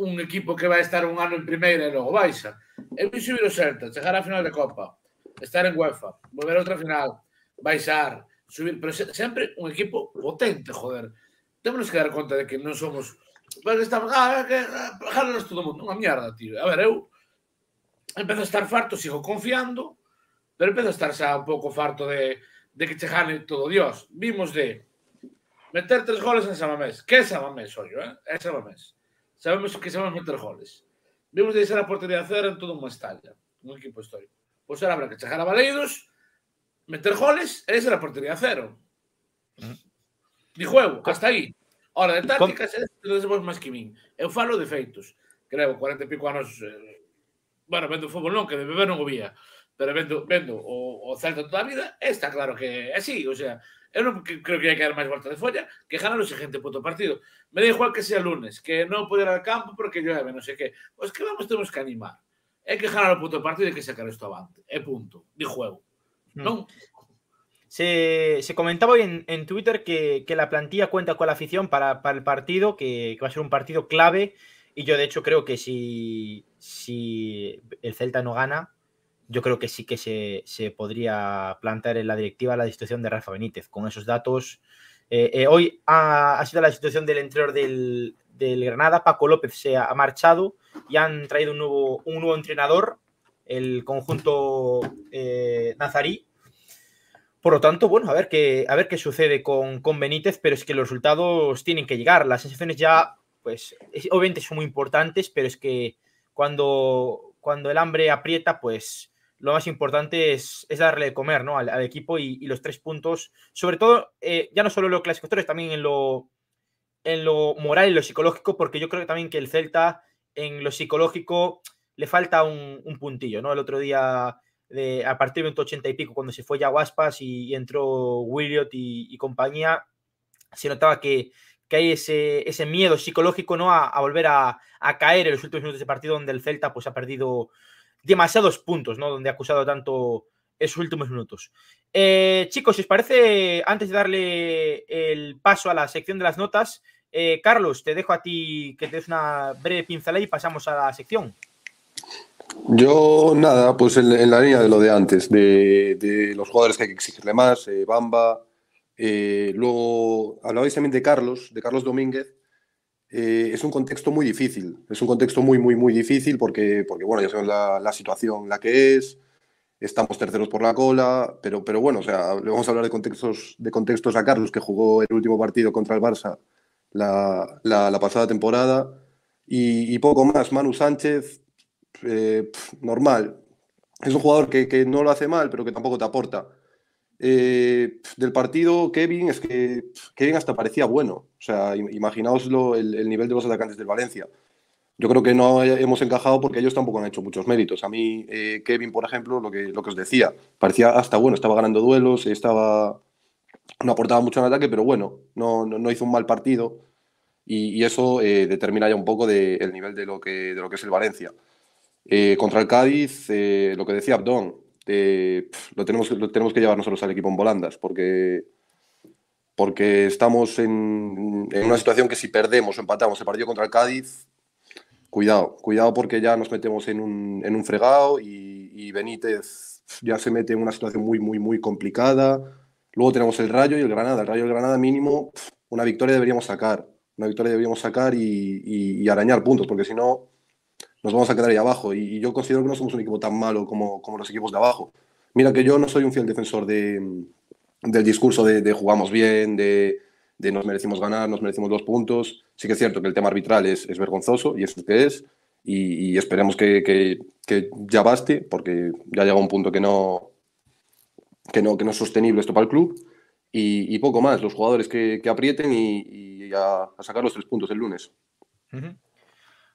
un equipo que vai estar un ano en primeira e logo baixa. Eu vi subir o Celta, chegar á final de Copa, estar en UEFA, volver a outra final, baixar, subir, pero sempre un equipo potente, joder. Temos que dar conta de que non somos porque estamos, ah, que ah, jalas todo o mundo, unha mierda, tío. A ver, eu empezo a estar farto, sigo confiando, pero empezo a estar xa un pouco farto de, de que che jale todo Dios. Vimos de Meter tres goles en Samamés. Que é Samamés, ollo, eh? É Samamés. Sabemos que sabemos meter goles. Vimos deixar a portería cero en todo un Mestalla. Un equipo histórico. Pois ahora habrá que chegar a Baleidos, meter goles e deixar a portería cero. Di juego, hasta aí. Ora, de tácticas, entonces vos máis que min. Eu falo de feitos. Creo, 40 e pico anos... Eh, bueno, vendo fútbol non, que de beber non o vía. Pero vendo, vendo o, o Celta toda a vida, está claro que é así. O sea, creo que hai que dar máis volta de folla que ganar o seguinte puto partido. Me da igual que sea lunes, que non poder ir al campo porque llueve, non sei que. Pois que vamos, temos que animar. É que ganar o puto partido e que sacar isto avante. É punto. Di juego. Hmm. Non? Se, se, comentaba hoy en, en Twitter que, que, la plantilla cuenta con la afición para, para el partido, que, que, va a ser un partido clave. Y yo, de hecho, creo que si, si el Celta no gana, yo creo que sí que se, se, podría plantear en la directiva la destitución de Rafa Benítez. Con esos datos, eh, eh, hoy ha, sido la situación del entrenador del, del, Granada, Paco López se ha, marchado y han traído un nuevo, un nuevo entrenador, el conjunto eh, nazarí. Por lo tanto, bueno, a ver qué, a ver qué sucede con, con Benítez, pero es que los resultados tienen que llegar. Las sensaciones ya, pues, obviamente son muy importantes, pero es que cuando, cuando el hambre aprieta, pues lo más importante es, es darle de comer ¿no? al, equipo y, los tres puntos, sobre todo, eh, ya no solo en lo clasificatorio, también en lo, en lo moral y lo psicológico, porque yo creo también que el Celta en lo psicológico le falta un, un puntillo, ¿no? El otro día, de, a partir del 80 y pico, cuando se fue ya Guaspas y, y entró Williot y, y, compañía, se notaba que, que hay ese, ese, miedo psicológico ¿no? a, a volver a, a, caer en los últimos minutos de partido donde el Celta pues, ha perdido demasiados puntos, ¿no? Donde ha acusado tanto esos últimos minutos. Eh, chicos, si os parece, antes de darle el paso a la sección de las notas, eh, Carlos, te dejo a ti que te des una breve pincelada y pasamos a la sección. Yo, nada, pues en, la línea de lo de antes, de, los jugadores que hay que exigirle más, eh, Bamba. Luego, hablabais también de Carlos, de Carlos Domínguez. Eh, es un contexto muy difícil, es un contexto muy, muy, muy difícil porque, porque bueno, ya sabemos la, situación la que es, estamos terceros por la cola, pero, pero bueno, o sea, le vamos a hablar de contextos, de contextos a Carlos, que jugó el último partido contra el Barça la, la, pasada temporada, y, poco más. Manu Sánchez, eh, normal, es un jugador que, que no lo hace mal, pero que tampoco te aporta. Eh, del partido, Kevin, es que Kevin hasta parecía bueno. O sea, imaginaoslo el, el, nivel de los atacantes del Valencia. Yo creo que no hemos encajado porque ellos tampoco han hecho muchos méritos. A mí, eh, Kevin, por ejemplo, lo que, lo que os decía, parecía hasta bueno, estaba ganando duelos, estaba no aportaba mucho en ataque, pero bueno, no, no, hizo un mal partido y, eso eh, determina ya un poco de, nivel de lo, que, de lo que es el Valencia. Contra el Cádiz, lo que decía Abdón, eh, lo, tenemos, lo tenemos que llevar nosotros al equipo en volandas, porque, porque estamos en, una situación que si perdemos o empatamos el partido contra el Cádiz, cuidado, cuidado porque ya nos metemos en un, en un fregado y, Benítez ya se mete en una situación muy, muy, muy complicada. Luego tenemos el Rayo y el Granada. El Rayo y el Granada mínimo, una victoria deberíamos sacar. Una victoria deberíamos sacar y- y arañar puntos, porque si no, nos vamos a quedar ahí abajo. Y, y yo considero que no somos un equipo tan malo como, como los equipos de abajo. Mira que yo no soy un fiel defensor de, del discurso de, de jugamos bien, de, de nos merecimos ganar, nos merecimos dos puntos. Sí que es cierto que el tema arbitral es, es vergonzoso y es lo que es. Y, y esperemos que, que- que ya baste, porque ya llega un punto que no, que no, que no es sostenible esto para el club. Y, y poco más, los jugadores que, que aprieten y, y a, a sacar los tres puntos el lunes. Ujú.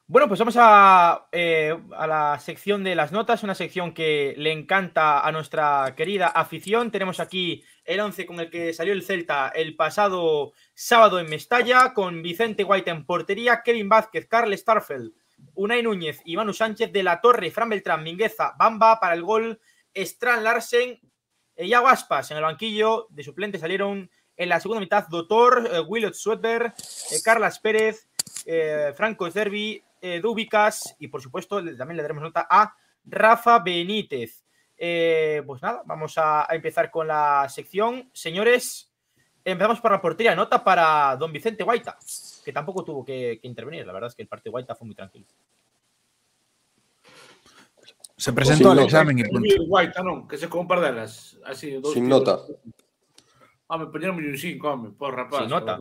Bueno, pues vamos a, eh, a la sección de las notas, una sección que le encanta a nuestra querida afición. Tenemos aquí el 11 con el que salió el Celta el pasado sábado en Mestalla, con Vicente White en portería, Kevin Vázquez, Carl Starfeld, Unai Núñez y Manu Sánchez de la Torre, Fran Beltrán, Mingueza, Bamba para el gol, Strand Larsen, e Iago Aspas en el banquillo. De suplente salieron en la segunda mitad Dotor, eh, Willot Swedberg, eh, Carlas Pérez, eh, Franco Derby, eh, Dubicas y por supuesto también le daremos nota a Rafa Benítez. Eh, pues nada, vamos a, a empezar con la sección. Señores, empezamos por la portería. Nota para don Vicente Guaita, que tampoco tuvo que, que intervenir. La verdad es que el partido de Guaita fue muy tranquilo. Se presentó al examen y punto. Guaita, non, que se par delas. Así, Sin nota. Home, poñeronme un 5, home, por rapaz. Sin nota.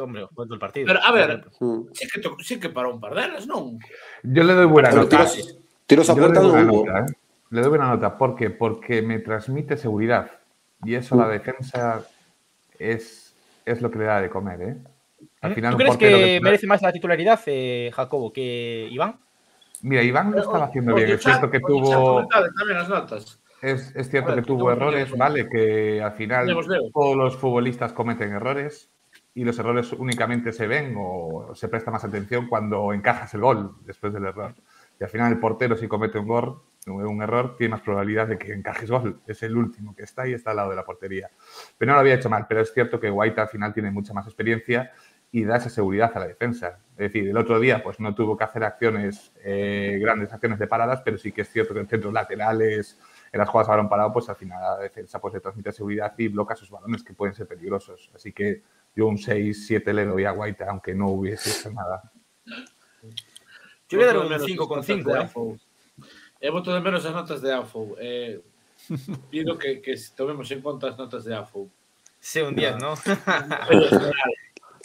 hombre, fue todo el partido. Pero, a ver, Mm. sí que, to- sí que parou un par delas, non? Yo le doy buena Pero nota. tiros, tiros a Yo le puerta doy buena nota, ¿eh? Le doy buena nota. ¿Por qué? Porque me transmite seguridad. Y eso la defensa es, es lo que le da de comer, ¿eh? Al final, ¿Tú crees que que- merece más la titularidad, eh, Jacobo, que Iván? Mira, Iván lo estaba haciendo bien. Es cierto que tuvo. comentade tamén as notas. Es, es cierto ver, que tuvo errores. ¿vale? Que al final Leo, leo. todos los futbolistas cometen errores y los errores únicamente se ven o se presta más atención cuando encajas el gol después del error. Y al final el portero si comete un gol, un error, tiene más probabilidad de que encajes gol. Es el último que está y está al lado de la portería. Pero no lo había hecho mal, pero es cierto que White al final tiene mucha más experiencia y da esa seguridad a la defensa. Es decir, el otro día pues no tuvo que hacer acciones, eh, grandes acciones de paradas, pero sí que es cierto que en centros laterales, en las jugadas a balón parado, pues al final a la defensa pues le transmite seguridad y bloca sus balones que pueden ser peligrosos. Así que yo un 6-7 le doy a White, aunque no hubiese hecho nada. Yo daré Boto de un menos 5 as con notas 5, de ¿eh? AFO. E voto de menos as notas de AFO. Eh, pido que, que tomemos en conta as notas de AFO. Sí, un 10, ¿no?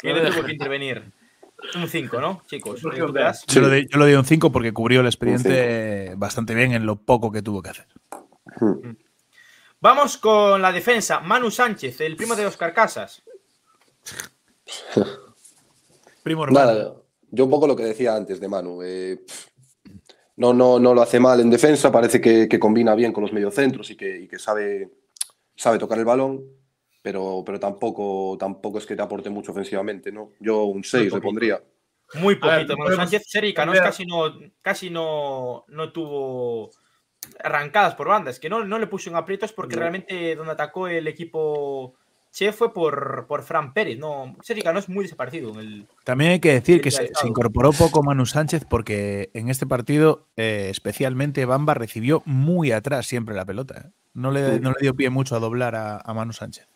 Que no tuvo que intervenir. Un 5, ¿no, chicos? Yo, yo le doy un 5 porque cubrió el expediente bastante bien en lo poco que tuvo que hacer. Mm. Vamos con la defensa. Manu Sánchez, el primo de Oscar Casas. Primo hermano. Nada, yo un poco lo que decía antes de Manu. eh, no, no, no lo hace mal en defensa, parece que, que combina bien con los mediocentros y que, y que sabe, sabe tocar el balón, pero, pero tampoco, tampoco es que te aporte mucho ofensivamente, ¿no? Yo un 6 le pondría. Muy ver, poquito. Manu Sánchez, Seri Canós cambiar- casi no, casi no, no tuvo arrancadas por bandas, que no, no le puso en aprietos porque No. realmente donde atacó el equipo Che fue por, por Fran Pérez. No, Seri Canós muy desaparecido en el, También hay que decir que se, incorporó poco Manu Sánchez porque en este partido, eh, especialmente Bamba, recibió muy atrás siempre la pelota. ¿eh? No, le, no le dio pie mucho a doblar a, a Manu Sánchez.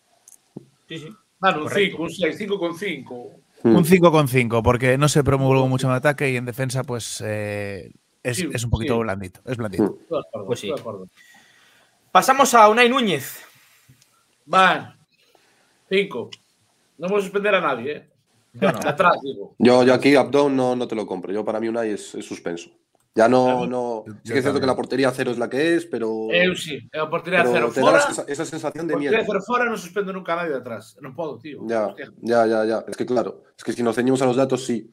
Sí, sí. Mano, un Correcto. 5, un 6, 5 con 5. Mm. Un 5 con 5, porque no se promulgó mucho en ataque y en defensa, pues eh, es, Sí, es un poquito sí. blandito. Es blandito. Mm. Estoy de acuerdo, Pues sí. estoy de acuerdo. Pasamos a Unai Núñez. Van. 5. No vamos a suspender a nadie, ¿eh? Yo no. De atrás, digo. Yo, yo aquí Abdón no, no te lo compro. Yo para mí Unai es, es suspenso. Ya no, no. yo Sí que es cierto que la portería cero es la que es, pero. Eu sí. É a portería pero cero te da fora. esa, esa sensación de miedo. Portería cero fora non suspendo nunca a nadie de atrás. Non podo, tío. Ya, Hostia. ya, ya, ya. Es que claro, es que si nos ceñimos a los datos, sí.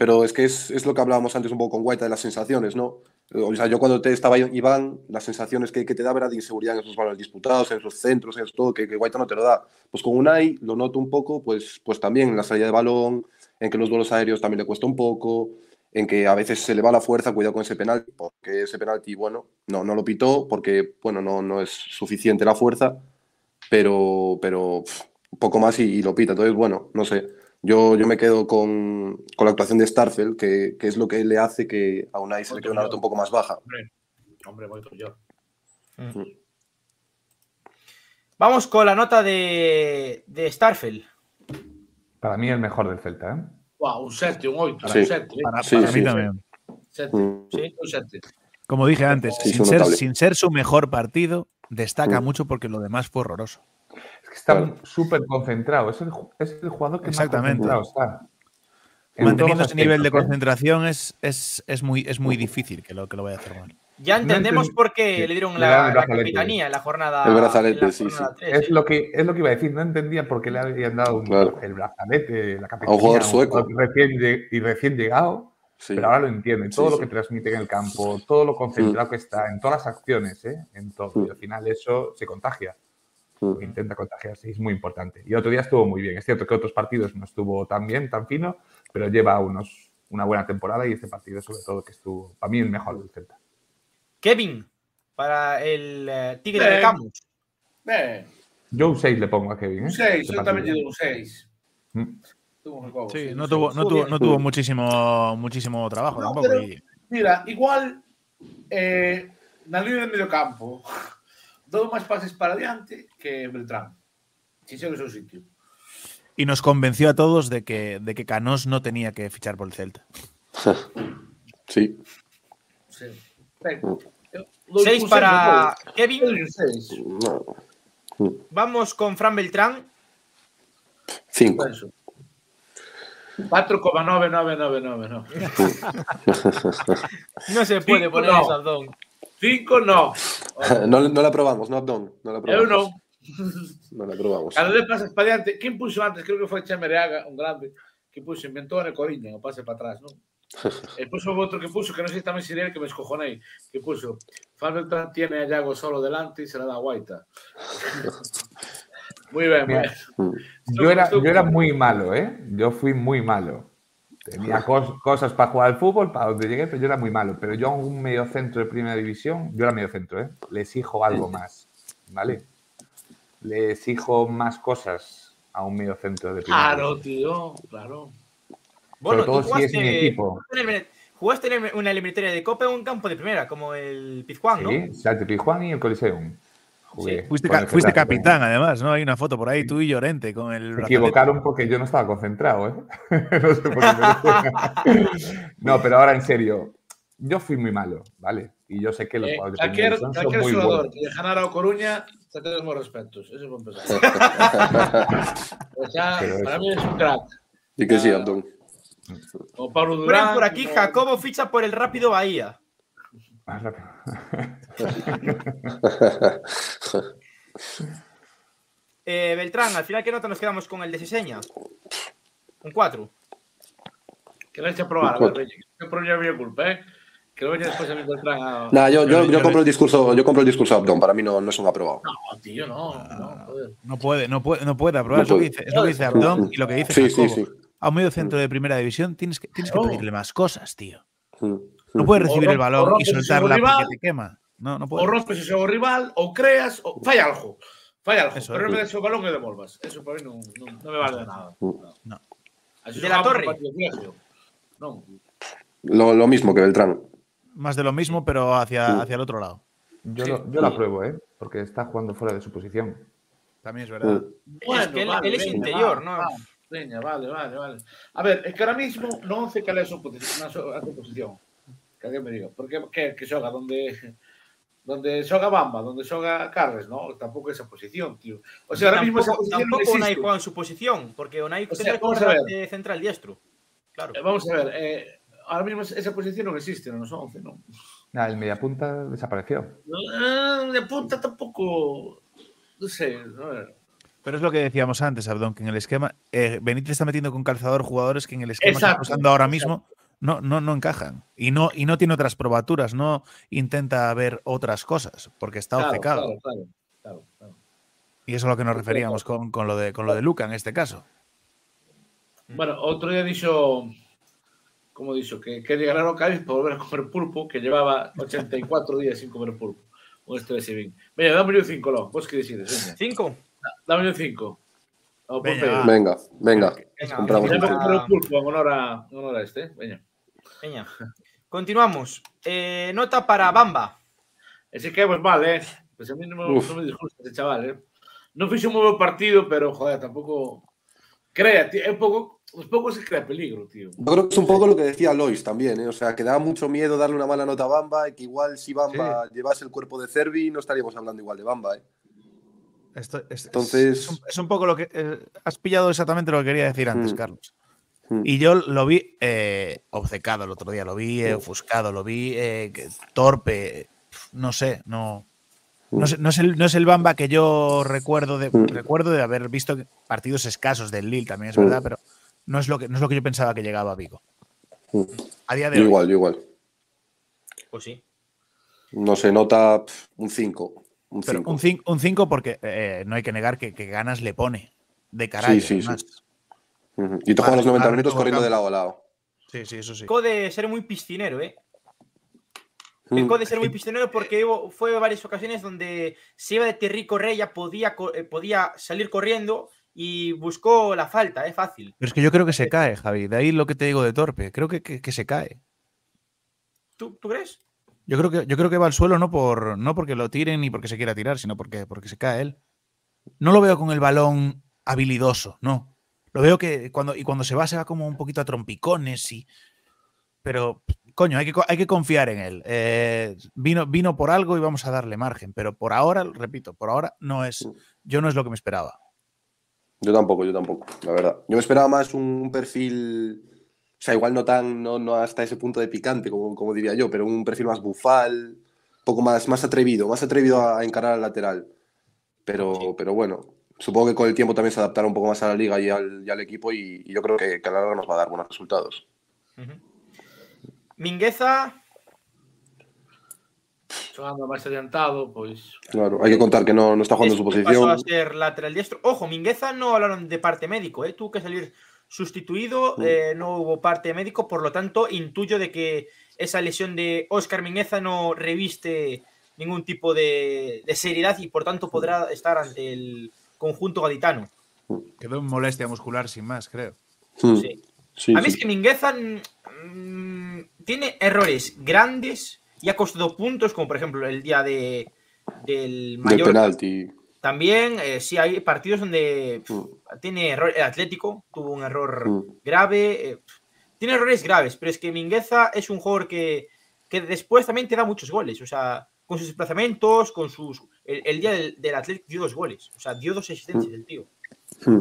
Pero es que es, es lo que hablábamos antes un poco con Guaita de las sensaciones, ¿no? O sea, yo cuando te estaba Iván, las sensaciones que, que te daba era de inseguridad en esos balones disputados, en esos centros, en eso todo, que, que Guaita no te lo da. Pues con Unai lo noto un poco, pues, pues también en la salida de balón, en que los duelos aéreos también le cuesta un poco, en que a veces se le va la fuerza, cuidado con ese penalti, porque ese penalti, bueno, no, no lo pitó, porque, bueno, no, no es suficiente la fuerza, pero, pero un poco más y, y lo pita. Entonces, bueno, no sé. Yo, yo me quedo con, con la actuación de Starfel, que, que es lo que le hace que a Unai se le quede una nota un poco más baja. Hombre, hombre, moito mellor. Vamos con la nota de, de Starfel. Para mí el mejor del Celta, ¿eh? Wow, un 7, un 8, Sí. un 7. Para, Sí, para sí, mí sí. también. Mm. Sí. Un 7. Como dije antes, Sí, sin, ser, sin ser su mejor partido, destaca Mm. mucho porque lo demás fue horroroso. Que está Claro. súper concentrado. Es el, es el jugador que Exactamente. más concentrado está. En Manteniendo ese nivel de ¿eh? concentración es, es, es, muy, es muy difícil que lo, que lo vaya a hacer mal. Ya No entendemos entendí- por qué sí, le dieron la, la capitanía en la jornada. El brazalete, sí, Es sí. lo, que, es lo que iba a decir. No entendía por qué le habían dado un- Claro. el brazalete, la capitanía. jugador a un sueco. jugador Recién, lleg- y recién llegado. Sí. Pero ahora lo entienden. Sí, Todo lo sí. que transmite en el campo, todo lo concentrado que está, en todas las acciones, ¿eh? en todo. Mm. Y al final eso se contagia. Mm. Intenta contagiarse y es muy importante. Y otro día estuvo muy bien. Es cierto que otros partidos no estuvo tan bien, tan fino, pero lleva unos, una buena temporada y este partido sobre todo que estuvo, para mí, el mejor del Celta. Kevin, para el eh, Tigre de Camus. Ben, Yo un 6 le pongo a Kevin. ¿eh? un 6, Este yo tamén partido. lle dou un 6. Mm. Tuvo un juego, Sí, no tuvo, no tuvo, no tuvo muchísimo, muchísimo trabajo No, tampoco. pero- y- Mira, igual eh, na línea de medio campo dou máis pases para adiante que Beltrán. Si segue o seu sitio. y nos convenció a todos de que, de que Canós no tenía que fichar por el Celta. Sí. Sí. Dou Seis para Kevin. No. Vamos con Fran Beltrán. Cinco. penso. 4,9999. No se puede poner no. eso, Abdón. 5 no. No, no la probamos, no Abdón. No la Eu probamos. non. No la probamos. Cando le pasas para diante, quen puxo antes? Creo que foi Cheme Reaga, un grande, que puxo, inventou a Coriña, o pase para atrás, non? E puxo outro que puxo, que non sei tamén se que me escojonei, que puxo, Beltrán tiene a Yago solo delante y se la da a Guaita. Muy bien, muy Mira, bien. Yo era, yo era muy malo, ¿eh? Yo fui muy malo. Tenía cos- cosas para jugar al fútbol, para donde llegué, pero yo era muy malo. Pero yo a un medio centro de primera división, yo era medio centro, ¿eh? Le exijo algo más, ¿vale? Le exijo más cosas a un medio centro de primera Claro, división. tío, claro. Bueno, todo tú si es mi jugaste, equipo. jugaste en jugaste una eliminatoria de Copa en un campo de primera, como el Pizjuán, ¿no? Sí, Salte Pijuán y el Coliseum. Jugué Fuiste, con ca- fuiste capitán, además, ¿no? Hay una foto por ahí, tú y Llorente con el. Se equivocaron porque yo no estaba concentrado, ¿eh? no sé por qué. me- no, pero ahora en serio, yo fui muy malo, ¿vale? Y yo sé que los Eh, jugadores cualquier son cualquier muy jugador buenos. que lle ganara o Coruña, te tengo meus respetos. Eso para empezar. o sea, Pero para eso. mí es un crack. Y que sí, Abdón. O Pablo Durán. por aquí, Jacobo ficha por el Rápido Bahía. Más rápido. Eh, Beltrán, al final, ¿qué nota nos quedamos con el de Seseña? Un 4. Que le eche a probar, por mí había culpa, ¿eh? Que lo veña después a mi Beltrán a... Nah, yo, yo, Yo- yo yo- compro el discurso, yo compro el discurso de Abdón, para mí no, no es un aprobado. No, tío, no, no, joder. No puede, no puede, no puede aprobar. No es, lo que dice, es lo que dice Abdón y lo que dice Sí, Jacobo. sí. A un medio centro de primera división tienes que, tienes que pedirle más cosas, tío. Mm. No puedes recibir O el o balón y rompes el soltarla rival. porque te quema. No, no O puedes. rompes o seu rival, ou creas, ou fai algo. Fai algo, Eso, pero me des o balón e devolvas. Eso para mí non, non me vale de nada. No. Así De la Torre. no. Lo, lo mismo que Beltrán. Más de lo mismo, pero hacia, hacia el otro lado. Yo, Sí. lo, yo lo apruebo, ¿eh? Porque está jugando fuera de su posición. También es verdad. Mm. es que él, él es interior, va, ¿no? va, vale, vale, vale. A ver, é que ahora mismo non sei cal é a súa posición, Que alguén me diga. Porque que, que xoga donde donde xoga Bamba, donde xoga Carles, ¿no? Tampouco esa posición, tío. O sea, ahora mismo esa tampoco posición tampoco Unai existe. juega en su posición, porque Unai O sea, vamos a ver. de central diestro. Claro. Eh, Vamos a ver, eh, ahora mismo esa posición non existe nos 11, non? Ah, el mediapunta desapareció. Ah, de punta sei, a ver. Pero es lo que decíamos antes, Abdón, que en el esquema. eh, Benítez está metiendo con calzador jugadores que en el esquema que está usando ahora exacto. No, no, no encajan. Y no, y no tiene otras probaturas, no intenta ver otras cosas, porque está Claro, obcecado. claro, claro, claro, claro. Y eso es a lo que nos referíamos con, con lo de, con lo de Luca en este caso. Bueno, outro día dixo como dixo, que quería ganar o Cádiz para volver a comer pulpo, que llevaba 84 días sin comer pulpo. Un de Sibín. Veña, dame un 5, lo. Vos que decides, veña. 5. Dame un 5. Vamos, Veña, Pompeu. va. Venga, venga. Venga, Compramos un pulpo en honor a, en honor a este. eh. Continuamos. Eh, nota para Bamba. Ese que pues mal, eh. Pues a mí no me, no me disgusta ese chaval, eh. No fixe un bo partido, pero, joder, tampouco... Crea, tío, é un pouco... Uns poucos se crea peligro, tío. Yo creo que es un poco lo que decía Lois también, ¿eh? o sea, que daba mucho miedo darle una mala nota a Bamba y que igual si Bamba llevase el cuerpo de Cervi no estaríamos hablando igual de Bamba. ¿eh? Esto- es, Entonces- es un, es un poco lo que. eh, has pillado exactamente lo que quería decir antes, Mm. Carlos. Mm. Y yo lo vi eh, obcecado el otro día, lo vi eh, ofuscado, lo vi eh, torpe, no sé, no. No es, no, es el, no es el Bamba que yo recuerdo de, Mm. recuerdo de haber visto partidos escasos del Lille, también es Mm. verdad, pero no es, lo que, no es lo que yo pensaba que llegaba a Vigo. Mm. A día de Yo hoy. igual, yo igual. Pues sí. No se nota un 5. Un Pero 5. un 5 un cinco porque eh, no hay que negar que, que ganas le pone. De caray. Sí, sí, sí. Y juegas los 90 Claro, minutos todo corriendo de lado a lado. sí, sí, eso sí. Pecó de ser muy piscinero, ¿eh? Mm. Pecó de ser muy piscinero porque hubo- fue varias ocasiones donde se iba de Terry Correa, podía, eh, podía salir corriendo y buscó la falta, ¿eh? Fácil. Pero es que yo creo que se cae, Javi. De ahí lo que te digo de torpe. Creo que, que- que se cae. ¿Tú, ¿tú crees? Yo creo que, yo creo que va al suelo no, por, no porque lo tiren ni porque se quiera tirar, sino porque, porque se cae él. No lo veo con el balón habilidoso, no. Lo veo que cuando, y cuando se va, se va como un poquito a trompicones y. Pero, coño, hay que, hay que confiar en él. Eh, vino, vino por algo y vamos a darle margen. Pero por ahora, repito, por ahora no es. Yo no es lo que me esperaba. Yo tampoco, yo tampoco, la verdad. Yo me esperaba más un perfil, o sea, igual no tan, no, no hasta ese punto de picante, como, como diría yo, pero un perfil más bufal, un poco más, más atrevido, más atrevido a encarar al lateral. Pero, Sí. pero bueno, supongo que con el tiempo también se adaptará un poco más a la liga y al, y al equipo y, y yo creo que, que a la larga nos va a dar buenos resultados. Ujú. Mingueza, Xogando máis adiantado, pois... Claro, hay que contar que no, no está jugando en su pasó a posición. ser lateral diestro. Ojo, Mingueza no hablaron de parte médico, ¿eh? Tuvo que salir sustituido, Mm. eh, no hubo parte médico, por lo tanto, intuyo de que esa lesión de Óscar Mingueza no reviste ningún tipo de, de seriedad y por tanto podrá estar ante el conjunto gaditano. Quedó en molestia muscular sin más, creo. Mm, Sí. sí, A mí sí. es que Mingueza mm, tiene errores grandes y ha costado puntos, como por ejemplo el día de, del Del Mallorca. penalti. También, eh, sí, hay partidos donde pf, Mm, tiene error. El Atlético tuvo un error mm. grave. eh, tiene errores graves, pero es que Mingueza es un jugador que, que después también te da muchos goles. O sea, con sus desplazamientos, con sus. El, el día del, del Atlético dio dos goles. O sea, dio dos asistencias el tío. Mm.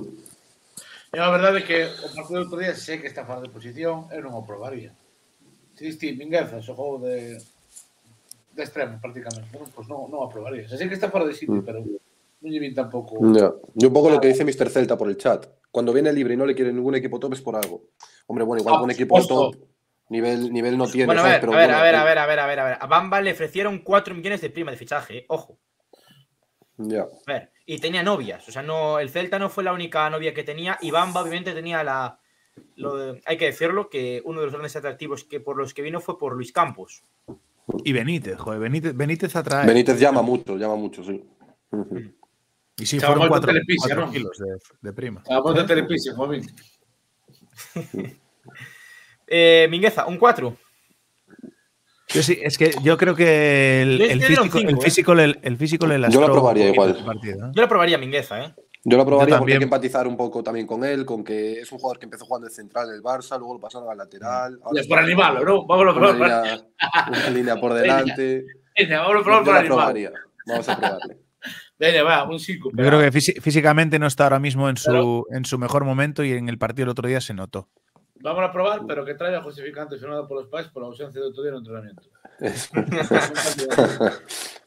E a verdade é que o partido do outro día sei que está fora de posición, eu non o probaría. Si diste Mingueza xogou de de extremo prácticamente, bueno, pois non, non o probaría. Se sei que está fora de sitio, Mm. pero non lle vin tampouco. Ya. Y un poco lo que dice Mr. Celta por el chat. Cuando viene libre y no le quiere ningún equipo top es por algo. Hombre, bueno, igual Ah, equipo supuesto. top. Nivel, nivel no tiene. Bueno, a ¿sabes? ver, Pero a ver, bueno, a ver, eh, a ver, a ver, a ver, a ver. A Bamba le ofrecieron 4 millones de prima de fichaje, eh, ojo. Ya. A ver, y tenía novias. O sea, no, el Celta no fue la única novia que tenía. Y Bamba, obviamente, tenía la. lo de- hay que decirlo, que uno de los grandes atractivos que por los que vino fue por Luis Campos. Y Benítez, joder, Benítez, Benítez atrae. Benítez llama mucho, llama mucho, sí. Y sí, Chaval, fueron cuatro, cuatro ¿no? kilos de, de prima. A ponte telepise, como a mí. Eh, Mingueza, un 4. Yo sí, es que yo creo que el, Yo el físico, cinco, el, ¿eh? físico el físico le Yo lo probaría igual. el partido, ¿eh? Yo lo probaría a Mingueza, ¿eh? Yo lo probaría porque también. hay que empatizar un poco también con él, con que es un jugador que empezó jugando de central en el Barça, luego lo pasaron al lateral. ahora Por está animal, ¿no? Vámonos a Una probar. línea, una línea por delante. Veña, vámonos a Yo probar por animal. probaría. Vamos a probarle. Veña, va, un 5. Yo creo que físicamente no está ahora mismo en su, Pero- en su mejor momento y en el partido el otro día se notó. Vamos a probar, pero que traiga justificante firmado por los pais por la ausencia de otro día en entrenamiento.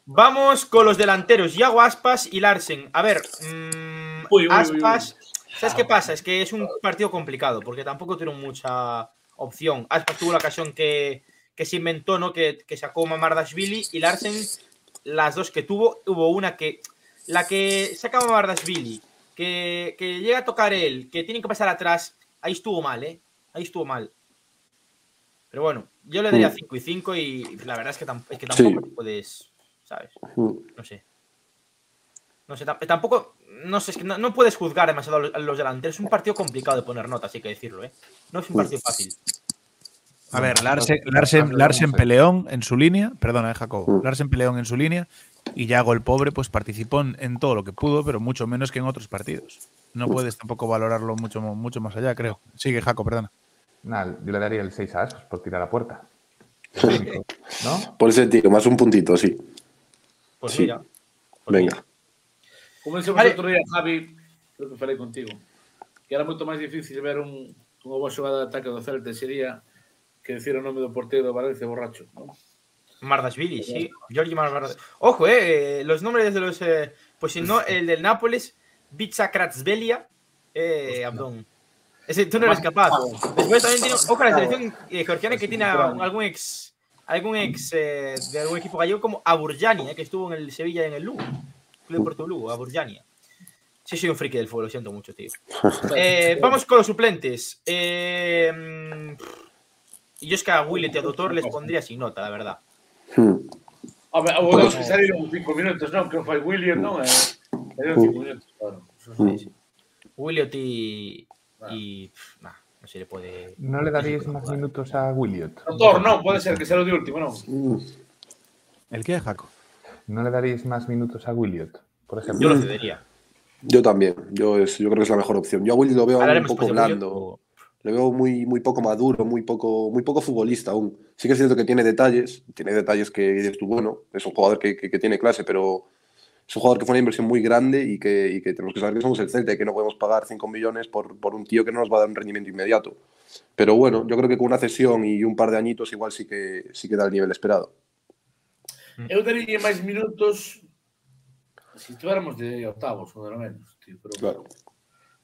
Vamos con los delanteros, Yago Aspas y Larsen. A ver, mm, Uy, uy, uy, Aspas, ¿sabes qué pasa? Es que es un partido complicado porque tampoco tuvieron mucha opción. Aspas tuvo la ocasión que, que se inventó, ¿no? Que, que sacó Mamardashvili y Larsen, las dos que tuvo, hubo una que, la que saca Mamardashvili, que, que llega a tocar él, que tiene que pasar atrás, ahí estuvo mal, ¿eh? Ahí estuvo mal. Pero bueno, yo le daría Mm. 5 y 5 y la verdad es que, es que Sí. tampoco puedes, ¿sabes? No sé. No sé, tam- tampoco. No sé, es que no, no puedes juzgar demasiado a los, a los delanteros. Es un partido complicado de poner notas, hay que decirlo, ¿eh? No es un partido fácil. A ver, Larsen, Larsen. Peleón en su línea, perdona, eh, Jacobo. Larsen Peleón en su línea y Yago el pobre pues participó en, en todo lo que pudo, pero mucho menos que en otros partidos. No puedes tampoco valorarlo mucho, mucho más allá, creo. Sigue, Jaco, perdona. Nada, yo le daría el 6 a Asos por tirar a puerta. El ¿No? Por ese tío, más un puntito, sí. Pues Sí. mira. pues Venga. Como dixemos Vale. outro día, Javi, creo que falei contigo, que era moito máis difícil ver un, unha boa xogada de ataque do Celta ese día que decir o nome do porteiro do Valencia borracho. ¿no? Mardashvili, sí. Giorgi Mardashvili. Ojo, eh, los nombres de los. eh, pues si no, el del Nápoles, Kratzvelia, eh, Abdón. Ese, tú no eres capaz. Después también tiene. Ojo, la selección eh, georgiana que tiene a un- algún ex. Algún ex eh, de algún equipo gallego como Aburjani, eh, que estuvo en el Sevilla y en el Lugo. Club de Puerto Lugo, Aburjani. Sí, soy un friki del fútbol, lo siento mucho, tío. Eh, vamos con los suplentes. Eh, mm, y yo es que a Willet y a Doctor les pondría sin nota, la verdad. A ver, o dos que minutos, non? Que foi William? Eh, saíron cinco minutos, claro. Sí. Sí, sí. Williot y. y pff, nah, no se le puede. ¿No le daríais más minutos a Williot? Doctor, non, pode ser que sea o de último? Mm. ¿El qué, Jaco? ¿No le daríais más minutos a Williot? Por ejemplo. Yo lo cedería. Yo también. Yo, es, yo creo que es la mejor opción. Yo a Willy lo veo aún un poco blando. Le veo muy, muy poco maduro, muy poco, muy poco futbolista aún. Sí que es cierto que tiene detalles, tiene detalles que dices tú, bueno, es un jugador que, que- que tiene clase, pero es un jugador que fue una inversión muy grande y que, y que tenemos que saber que somos el Celta y que no podemos pagar 5 millones por, por, un tío que no nos va a dar un rendimiento inmediato. Pero bueno, yo creo que con una cesión y un par de añitos igual sí que, sí que da el nivel esperado. Mm. Eu daría máis minutos se estivéramos de octavos, ou menos, tío, pero claro.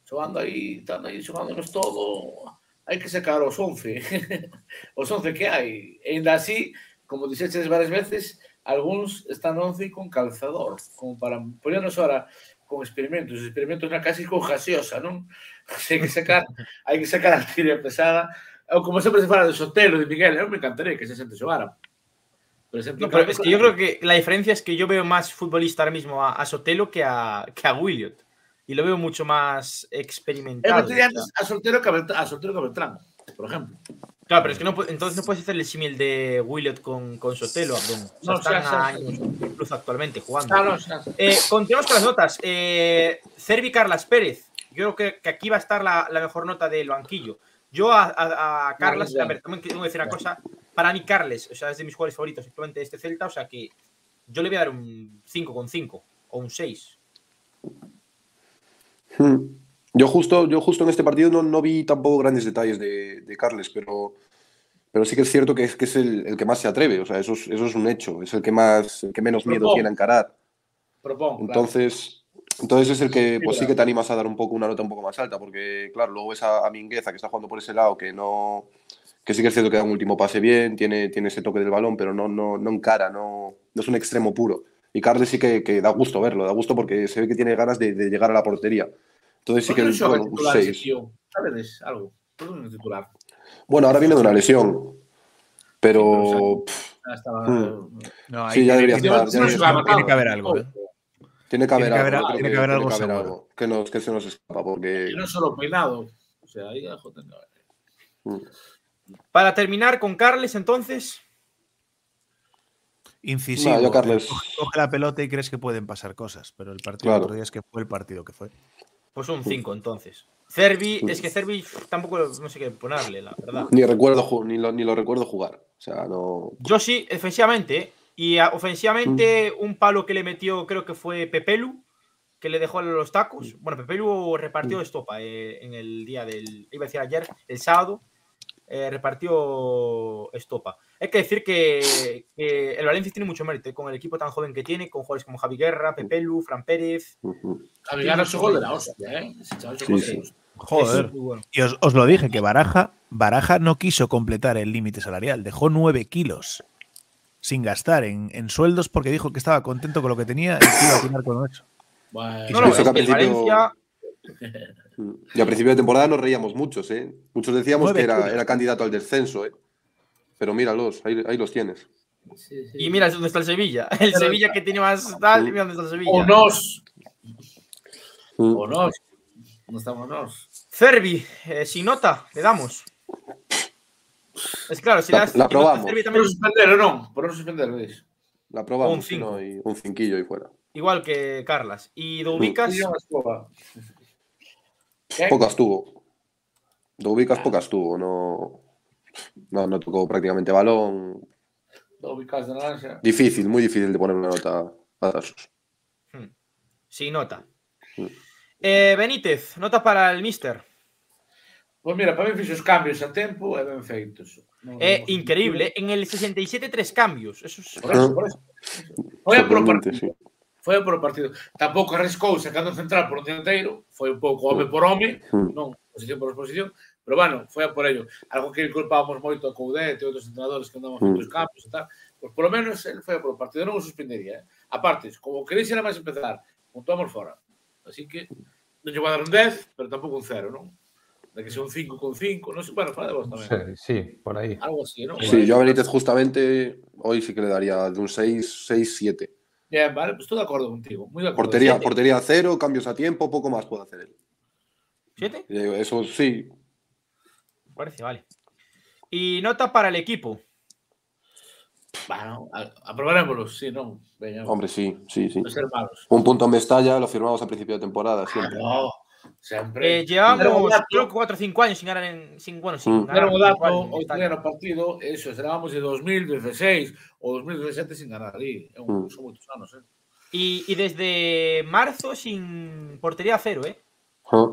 xogando aí, estando aí, xogándonos todo, hai que sacar os 11, os 11 que hai. E ainda así, como dixeches varias veces, algúns están 11 con calzador, como para ponernos ahora con experimentos, experimentos na casi con gaseosa, non? hai que sacar, hai que sacar a tira pesada. Ou como sempre se fala de Sotelo, de Miguel, eu me encantaría que esa xente xogara. Pero, sempre No, pero es que yo creo que la diferencia es que yo veo más futbolista ahora mismo a, a Sotelo que a, que a Williot. Y lo veo mucho más Eu experimentado. antes a soltero que a Beltrán, a soltero que a Beltrán, por ejemplo. Claro, pero es que no, entonces no puedes hacer el símil de Williot con, con Sotelo, Abdón. O sea, No, están sí, sí, a sí. años luz actualmente jugando. Xa. Eh, continuamos con las notas. Eh, Cervi Carlas Pérez. Yo creo que, que aquí va a estar la, la mejor nota del banquillo. Yo a, a- a Carlas, a ver, también tengo que decir una cosa. Para mí, Carles, o sea, es de mis jugadores favoritos actualmente de este Celta, o sea que yo le voy a dar un 5,5 o un 6. Hmm. Yo justo, yo justo en este partido no, no vi tampoco grandes detalles de, de Carles, pero, pero sí que es cierto que es, que es el, el que más se atreve. O sea, eso es, eso es un hecho. Es el que más, el que menos miedo Propón. tiene a encarar. Propón, claro. Entonces, entonces es el que pues sí que te animas a dar un poco una nota un poco más alta, porque claro, luego ves a, a Mingueza que está jugando por ese lado, que no, que sí que es cierto que da un último pase bien, tiene, tiene ese toque del balón, pero no, no, no encara, no, no es un extremo puro. Y Carles sí que, que da gusto verlo, da gusto porque se ve que tiene ganas de, de llegar a la portería. Entonces sí ¿Por qué que xoga bueno, un titular ese 6. tío? Sabedes algo? Titular? Bueno, ahora viene de una lesión, pero. Hmm. No, ahí Sí, ya tiene, debería estar, tiene- que haber algo. ¿eh? tiene que haber Tiene que haber algo. tiene que haber algo que haber seguro. algo que, nos, que se nos escapa, porque non solo peinado. O sea, aí ajo ten que haber. mm, Para terminar con Carles, entonces, Incisivo. No, yo, Carles- Coge, coge la pelota y crees que pueden pasar cosas, pero el partido Claro. del otro día es que fue el partido que fue. Pues un 5 entonces. Cervi, es que Cervi tampoco no sé qué ponerle, la verdad. ni recuerdo ni lo, ni lo recuerdo jugar. O sea, no. Yo sí, defensivamente. Y a- ofensivamente, un palo que le metió, creo que fue Pepelu, que le dejó los tacos. Bueno, Pepelu repartió estopa eh, en el día del. Iba a decir ayer, el sábado. Eh, repartió estopa. Hay que decir que, que el Valencia tiene mucho mérito eh, con el equipo tan joven que tiene, con jugadores como Javi Guerra, Pepelu, Fran Pérez. Javi Gana xogou de la hostia, eh? Sí, sí. Joder. Es bueno. Y os, os lo dije, que Baraja, Baraja no quiso completar el límite salarial, dejó 9 kilos sin gastar en, en sueldos porque dijo que estaba contento con lo que tenía y que iba a tirar con eso. Bueno, No, no, Eso es que el principio- Valencia. Y a principio de temporada nos reíamos muchos, ¿eh? Muchos decíamos que era, era candidato al descenso, ¿eh? Pero míralos, ahí, ahí los tienes. sí, sí. Y mira dónde está el Sevilla. El Pero- Sevilla que tiene más tal, y mira dónde está el O Sevilla. nos. O nós. Non estamos nós. Cervi, eh, sin nota, le damos. Es claro, si La- das la probamos. Cervi Por también, non suspender non? Por non suspender, dis. La probamos, Un cinco. no, y un cinquillo y fuera. igual que Carlas. Y de ubicas, Sí, non es boa. ¿Qué? Pocas tuvo. De ubicas pocas tuvo, no, no, no tocó prácticamente balón. Do ubicas de naranja. Difícil, muy difícil de poner una nota a Tarsus. sin nota. Mm. Eh, Benítez, nota para el Mister. Pois mira, para mí fixo os cambios a tempo e ben feitos. Non- Eh, increíble. En el 67, tres cambios. Eso es. Por eso, por eso. Foi a por o Sorprendente, partido. Foi por o partido. Tampouco arriscou sacando central por un dianteiro, foi un pouco home por home, Mm. non posición por posición, pero bueno, foi a por ello. Algo que culpábamos moito a Coudet e outros entrenadores que andaban Mm. feitos cambios e tal, pois polo menos ele foi a por o partido, non o suspendería. Eh? Aparte, como queréis era máis empezar, puntuamos fora. Así que non lle vou a dar un 10, pero tampouco un 0, non? De que sea un 5 con 5, non sei, bueno, fala de vos tamén. Sí, sí, por ahí. Algo así, non? Sí, yo a Benítez justamente hoy sí que le daría de un 6, 6, 7. Bien, vale, pues estoy de acuerdo contigo. Muy de acuerdo. Portería, siete. portería cero, cambios a tiempo, poco más puede hacer él. ¿Siete? Eh, Eso sí, Parece, vale. Y nota para el equipo. Bueno, a- aprobarémoslo, sí. Veña, hombre, sí, sí, sí. non ser malos. Un punto en Mestalla lo firmamos a principio de temporada, siempre. No, sempre. Eh, llevamos, creo que 4 o 5 años sin ganar en. Sin, bueno, sin Mm. ganar. Era un dato, Italia. primeiro partido, eso, esperábamos de 2016 o 2017 sin ganar ali. Un, Mm. son moitos anos, eh. Y, y desde marzo sin portería cero, ¿eh? Ah,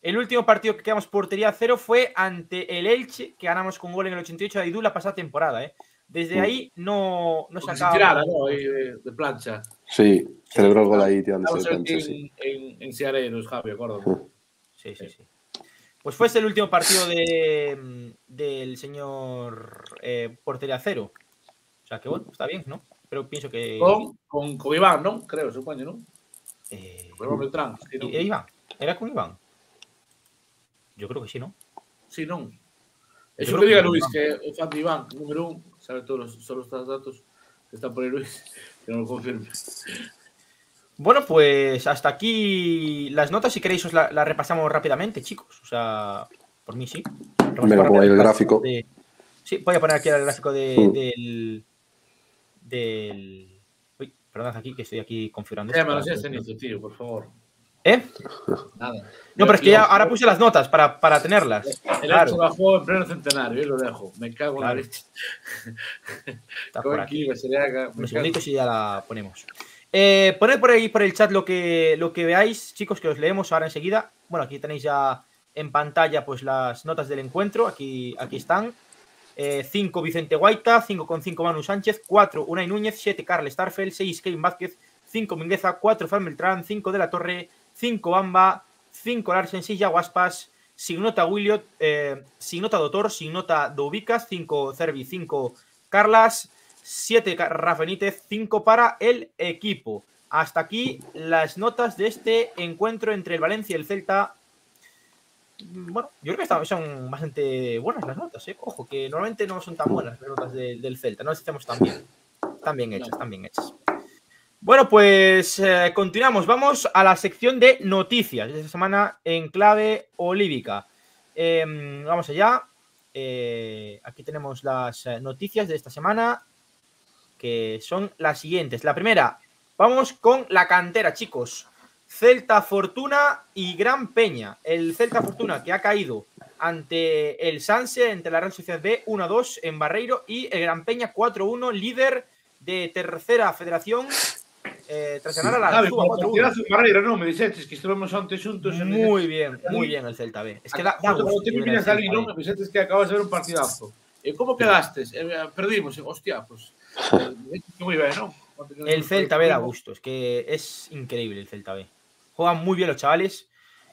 El último partido que quedamos portería cero fue ante el Elche, que ganamos con gol en el 88 de Aidú la pasada temporada, ¿eh? Desde Mm. ahí no, no sacaba. tirara, ¿no? De plancha. Sí, celebró el gol ahí aquí plancha, sí. en, en, en Seareiros, Javi, acordo. Mm. Sí, sí, sí. Pues fue ese el último partido de, del señor eh, portería cero. O sea que bueno, está bien, ¿no? Pero pienso que. Con, con, con Iván, non? Creo, supoño, non? eh, Beltrán. Sí? ¿y- Iván, ¿era con Iván? Yo creo que sí, ¿no? Sí. Yo Eso que que diga Luis, Iván. que o fan de Iván, número un, sabe todos los, todos los datos que están por ahí Luis, que no lo confirme. Bueno, pues hasta aquí las notas. Si queréis, os la, la repasamos rápidamente, chicos. O sea, por mí sí. Repasamos Venga, pongo ahí el gráfico. de- Sí, voy a poner aquí el gráfico de, Mm. del. Del. Uy, perdón, aquí que estoy aquí configurando. Me lo este inicio, tío, por favor. ¿Eh? Nada. No, pero es que ya ahora puse las notas para, para tenerlas. El Claro. hecho bajó en pleno centenario, y lo dejo. Me cago en la Claro. leche. Está por aquí. Tranquilo, sería que. me Unos cago. segunditos y ya la ponemos. Eh, poned por ahí por el chat lo que, lo que veáis, chicos, que os leemos ahora enseguida. Bueno, aquí tenéis ya en pantalla pues las notas del encuentro. Aquí, aquí están. 5 Vicente Guaita, 5 con 5 Manu Sánchez, 4 Unai Núñez, 7 Carles Starfel, 6 Kevin Vázquez, 5 Mingueza, 4 Fran Beltrán, 5 De la Torre, 5 Bamba, 5 Larsen, 6 Yaguaspas, sin nota Williot, eh, sin nota Dotor, sin nota Doubicas, 5 Cervi, 5 Carlas, 7 Rafa Benítez, 5 para el equipo. Hasta aquí las notas de este encuentro entre el Valencia y el Celta. Mm, Bueno, yo creo que están- son bastante buenas las notas, ¿eh? Ojo, que normalmente no son tan buenas las notas de- del Celta, no las hacemos tan bien. Están bien hechas, están bien hechas. Bueno, pues eh, continuamos. Vamos a la sección de noticias de esta semana en clave olívica. Em, vamos allá. Eh, aquí tenemos las eh, noticias de esta semana, que son las siguientes. La primera, vamos con la cantera, chicos. Celta Fortuna y Gran Peña. El Celta Fortuna que ha caído ante el Sanse, entre la Real Sociedad B 1-2 en Barreiro y el Gran Peña 4-1, líder de tercera federación, eh, tras ganar a la Javi, Azúa como 4-1. partidazo en Barreira, non? Me dixetes que estuvemos antes xuntos en Muy bien, muy bien el Celta B. Es que da, da gusto te ver al? B. Me dixetes que acabas de ver un partidazo. E como quedastes? Eh, perdimos, eh, hostia, pues. eh, moi ben, non? El Celta B da gusto, es que es increíble el Celta B. Juegan muy bien los chavales.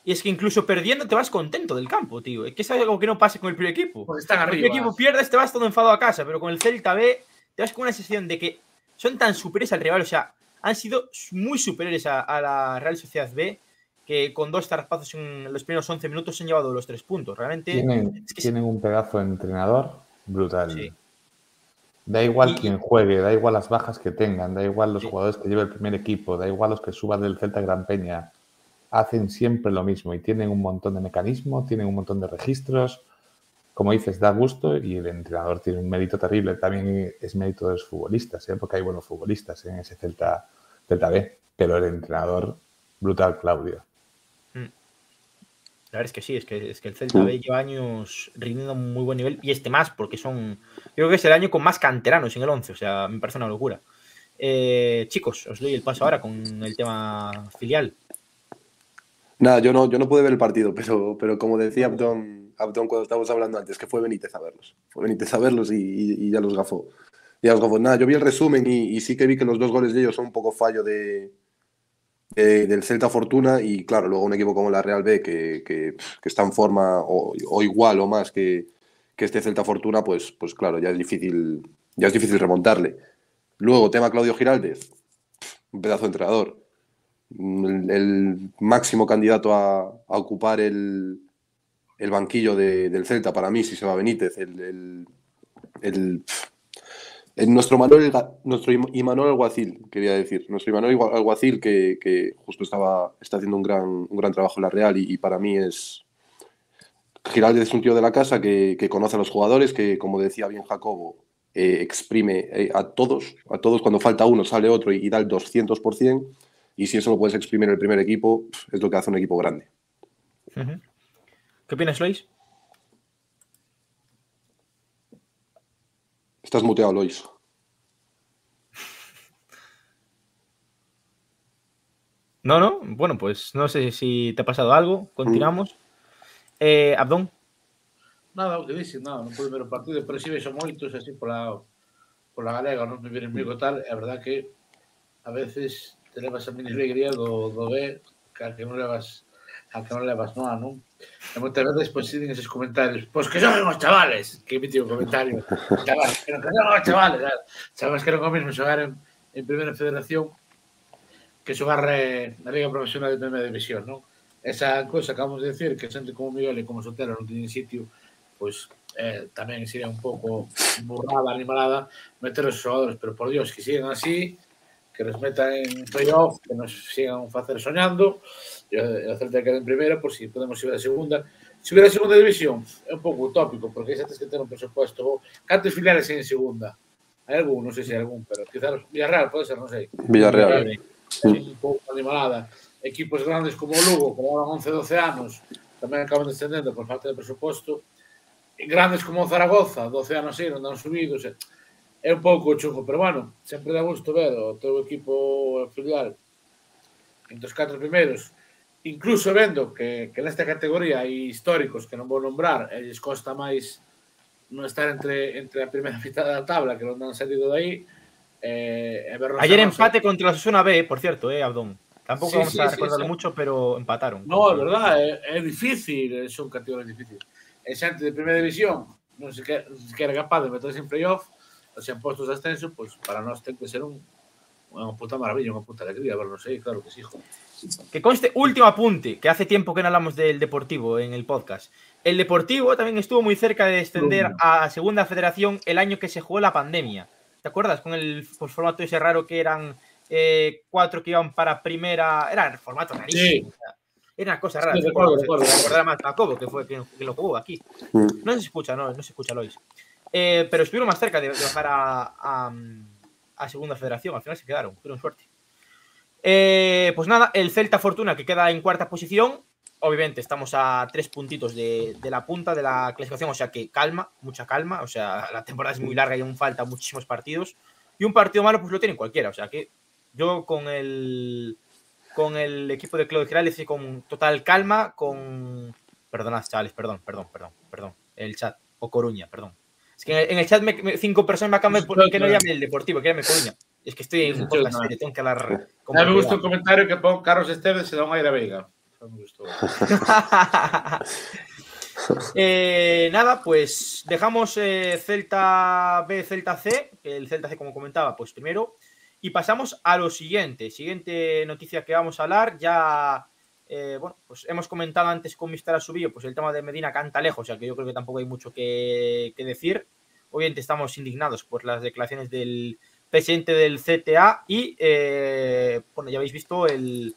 Y es que incluso perdiendo te vas contento del campo, tío. Es que es algo que no pasa con el primer equipo. Porque están Con el arriba. primer equipo pierdes, te vas todo enfadado a casa, pero con el Celta B te vas con una sensación de que son tan superiores al rival, o sea, han sido muy superiores a, a la Real Sociedad B, que con dos zarpazos en los primeros 11 minutos se han llevado los tres puntos. Realmente, Tienen, es que tienen un pedazo de entrenador brutal. Sí. Da igual Y- quien juegue, da igual las bajas que tengan, da igual los Sí. jugadores que lleve el primer equipo, da igual los que suban del Celta Gran Peña. Hacen siempre lo mismo y tienen un montón de mecanismos, tienen un montón de registros. Como dices, da gusto y el entrenador tiene un mérito terrible. También es mérito de los futbolistas, ¿eh? porque hay buenos futbolistas en ese Celta, Celta B. Pero el entrenador, brutal, Claudio. La verdad es que sí, es que, es que el Celta B lleva años rindiendo a un muy buen nivel y este más, porque son. Yo creo que es el año con más canteranos en el 11, o sea, me parece una locura. Eh, chicos, os doy el paso ahora con el tema filial. Nada, yo no, yo no pude ver el partido, pero, pero como decía Abdón, Abdón cuando estábamos hablando antes, que fue Benítez a verlos. Fue Benítez a verlos y, ya los gafó. Ya los gafó. Nada, yo vi el resumen y, sí que vi que los dos goles de ellos son un poco fallo de, de- del Celta Fortuna y claro, luego un equipo como la Real B que, que, está en forma o, igual o más que, que este Celta Fortuna, pues, pues claro, ya es difícil, ya es difícil remontarle. Luego, tema Claudio Giraldez, un pedazo de entrenador el, el máximo candidato a ocupar el, el banquillo de- del Celta para mí, si se va Benítez, el, el, nuestro Manuel, nuestro Im- Imanol Alguacil, quería decir, nuestro Imanol Alguacil que, que justo estaba, está haciendo un gran, un gran trabajo en la Real y, para mí es... Giraldez es un tío de la casa que, que conoce a los jugadores, que como decía bien Jacobo, eh, exprime eh, a todos, a todos cuando falta uno sale otro y, da el 200%. Y si eso lo puedes exprimir en el primer equipo, es lo que hace un equipo grande. ¿Qué opinas, Lois? Estás muteado, Lois. No, no. Bueno, pues no sé si te ha pasado algo. Continuamos. Eh, Abdón. Nada, o que nada, pude ver o partido, pero si vexo moitos así pola, pola galega, non me vienen migo tal, é verdad que a veces te levas a mini alegría do, do B, que a que non levas a que non levas no A, non? E moitas veces pois pues, eses comentarios, pois que son os chavales, que emitiu o comentario, chavales, que que son os chavales, sabes que non é o mesmo xogar en, en primeira federación que xogar eh, na Liga Profesional de Primeira División, non? Esa cousa que acabamos de decir, que xente como Miguel e como Sotero non teñen sitio, pois eh, tamén sería un pouco burrada, animalada, meter os xogadores, pero por Dios, que sigan así, que nos metan en playoff, que nos sigan facer soñando, e o o Celta quede en primeira, por si podemos ir a segunda. Se hubiera segunda división, é un pouco utópico, porque aí xa tens que ter un presupuesto. Cantos filiales en segunda? Hai algún, non sei se hai algún, pero quizás Villarreal, pode ser, non sei. Villarreal. Así, un pouco animalada. Equipos grandes como o Lugo, como levan 11, 12 anos, tamén acaban descendendo por falta de presuposto. E grandes como o Zaragoza, 12 anos aí, non dan subidos. e- é un pouco chungo, pero bueno, sempre dá gusto ver o teu equipo filial entre os catro primeiros, incluso vendo que, que nesta categoría hai históricos que non vou nombrar, e lles costa máis non estar entre, entre a primeira mitad da tabla, que non han salido de aí, eh, e verlos... Ayer empate contra a Susana B, por cierto, eh, Abdón. Tampouco sí, vamos sí, a recordarlo sí, sí. mucho, pero empataron. No, é verdad, eh, é, é difícil, son categorías difíciles. É xente de primeira división, non se que, non se quer capaz de meterse en playoff, en postos de ascenso, pues, para nós ten que ser un unha puta maravilla, unha puta alegría verlos aí, claro que sí, hijo. Que conste, último apunte, que hace tiempo que no hablamos del Deportivo en el podcast. El Deportivo también estuvo muy cerca de descender a Segunda Federación el año que se jugó la pandemia. ¿Te acuerdas? Con el pues, formato ese raro que eran eh, cuatro que iban para primera. Era el formato rarísimo. sea, era una cosa rara. Sí, ¿te recuerdo, recuerdo. Más Jacobo, que fue quien, quien lo jugó aquí. No se escucha, no, no se escucha, Lois. Eh, pero estuvieron más cerca de, de bajar a, a, a Segunda Federación. Al final se quedaron, tuvieron suerte. Eh, pues nada, el Celta Fortuna que queda en cuarta posición. Obviamente estamos a tres puntitos de, de la punta de la clasificación, o sea que calma, mucha calma. O sea, la temporada es muy larga y aún faltan muchísimos partidos. Y un partido malo, pues lo tiene cualquiera. O sea que yo con el con el equipo de Claudio Girales y con total calma, con. Perdonad, chavales, perdón, perdón, perdón, perdón. El chat, o Coruña, perdón. Es que en el, chat me- me- cinco personas me acaban de poner que no llame el deportivo, que llame Coruña. Es que estoy en un podcast serio, tengo que hablar con A me gusta o comentario que pon Carlos Esteves e Aira Veiga. Eso me gustou. Eh, nada, pues dejamos eh, Celta B, Celta C, el Celta C, como comentaba, pues primero, y pasamos a lo siguiente. Siguiente noticia que vamos a hablar, ya, eh, bueno, pues hemos comentado antes con Mr. Asubio, pues el tema de Medina canta lejos, o sea que yo creo que tampoco hay mucho que, decir. obviamente estamos indignados por las declaraciones del presidente del CTA y, eh, bueno, ya habéis visto el,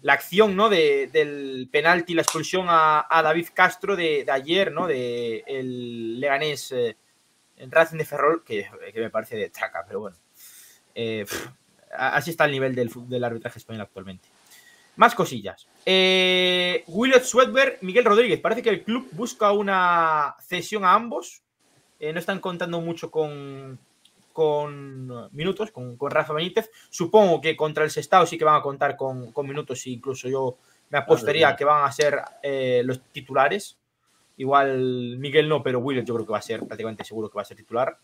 la acción ¿no? de, del penalti, la expulsión a, a David Castro de, de, ayer, ¿no? De el Leganés eh, Racing de Ferrol, que, que, me parece de traca, pero bueno. Así está el nivel del, del, arbitraje español actualmente. Más cosillas. Eh, Swedberg, Miguel Rodríguez. Parece que el club busca una cesión a ambos. Eh, no están contando mucho con, con minutos, con, con, Rafa Benítez. Supongo que contra el Sestao sí que van a contar con, con minutos, incluso yo me apostaría claro, que van a ser eh, los titulares. Igual Miguel no, pero Williot yo creo que va a ser prácticamente seguro que va a ser titular.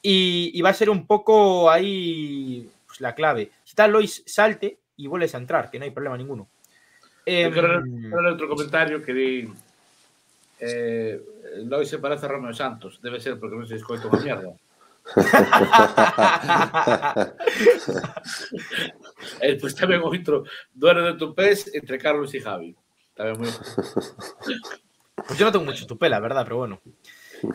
Y, y va a ser un poco ahí pues, la clave. Si tal Lois salte y vuelves a entrar, que no hay problema ninguno. Eh, otro comentario que di. Eh, Lois se parece a Romeo Santos. Debe ser porque no se escoita una mierda. eh, pues tamén outro duelo de tupés entre Carlos e Javi. Tamén moi... Pues yo no tengo mucho tupé, la verdad, pero bueno.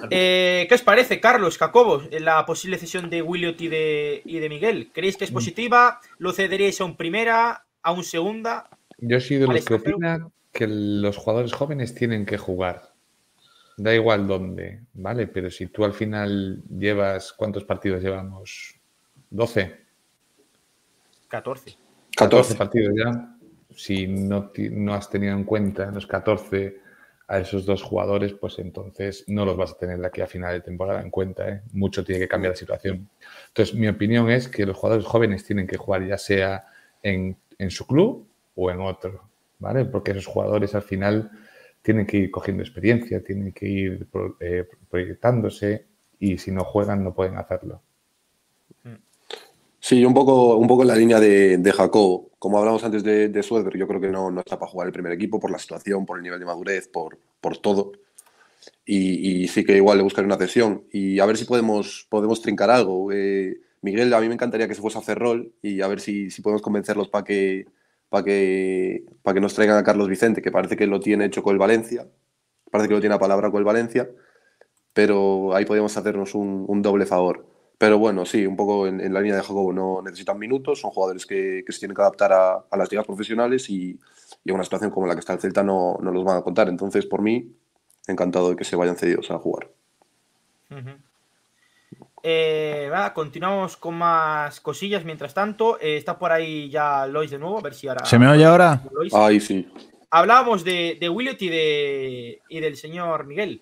Eh, ¿Qué os parece, Carlos, Jacobo, la posible cesión de Williot y de, y de Miguel? ¿Creéis que es positiva? ¿Lo cederíais a un primera, a un segunda? Yo soy de los que opinan que los jugadores jóvenes tienen que jugar. Da igual dónde, ¿vale? Pero si tú al final llevas, ¿cuántos partidos llevamos? ¿12? 14. 14 partidos ya. Si no, no has tenido en cuenta en los 14 a esos dos jugadores, pues entonces no los vas a tener de aquí a final de temporada en cuenta. ¿eh? Mucho tiene que cambiar la situación. Entonces, mi opinión es que los jugadores jóvenes tienen que jugar ya sea en, en su club o en otro, ¿vale? Porque esos jugadores al final tienen que ir cogiendo experiencia, tienen que ir eh, proyectándose y si no juegan no pueden hacerlo. Sí, un poco, un poco en la línea de, de Jacob. Como hablamos antes de, de Suedberg, yo creo que no, está para jugar el primer equipo por la situación, por el nivel de madurez, por, todo. Y, sí que igual le buscaré una cesión. Y a ver si podemos, podemos trincar algo. Eh, Miguel, a mí me encantaría que se fuese a hacer rol y a ver si, podemos convencerlos para que, para que, para que nos traigan a Carlos Vicente, que parece que lo tiene hecho con el Valencia. Parece que lo tiene a palabra con el Valencia. Pero ahí podríamos hacernos un doble favor. Pero bueno, sí, un poco en, en, la línea de Jacobo, no necesitan minutos, son jugadores que, que se tienen que adaptar a, a, las ligas profesionales y, y a una situación como la que está el Celta no, no, los van a contar. Entonces, por mí, encantado de que se vayan cedidos a jugar. Uh -huh. eh, va, continuamos con más cosillas. Mientras tanto, eh, está por ahí ya Lois de nuevo, a ver si ahora... ¿Se me oye ahora? Ahí sí. Hablábamos de, de Williot y, de, y del señor Miguel.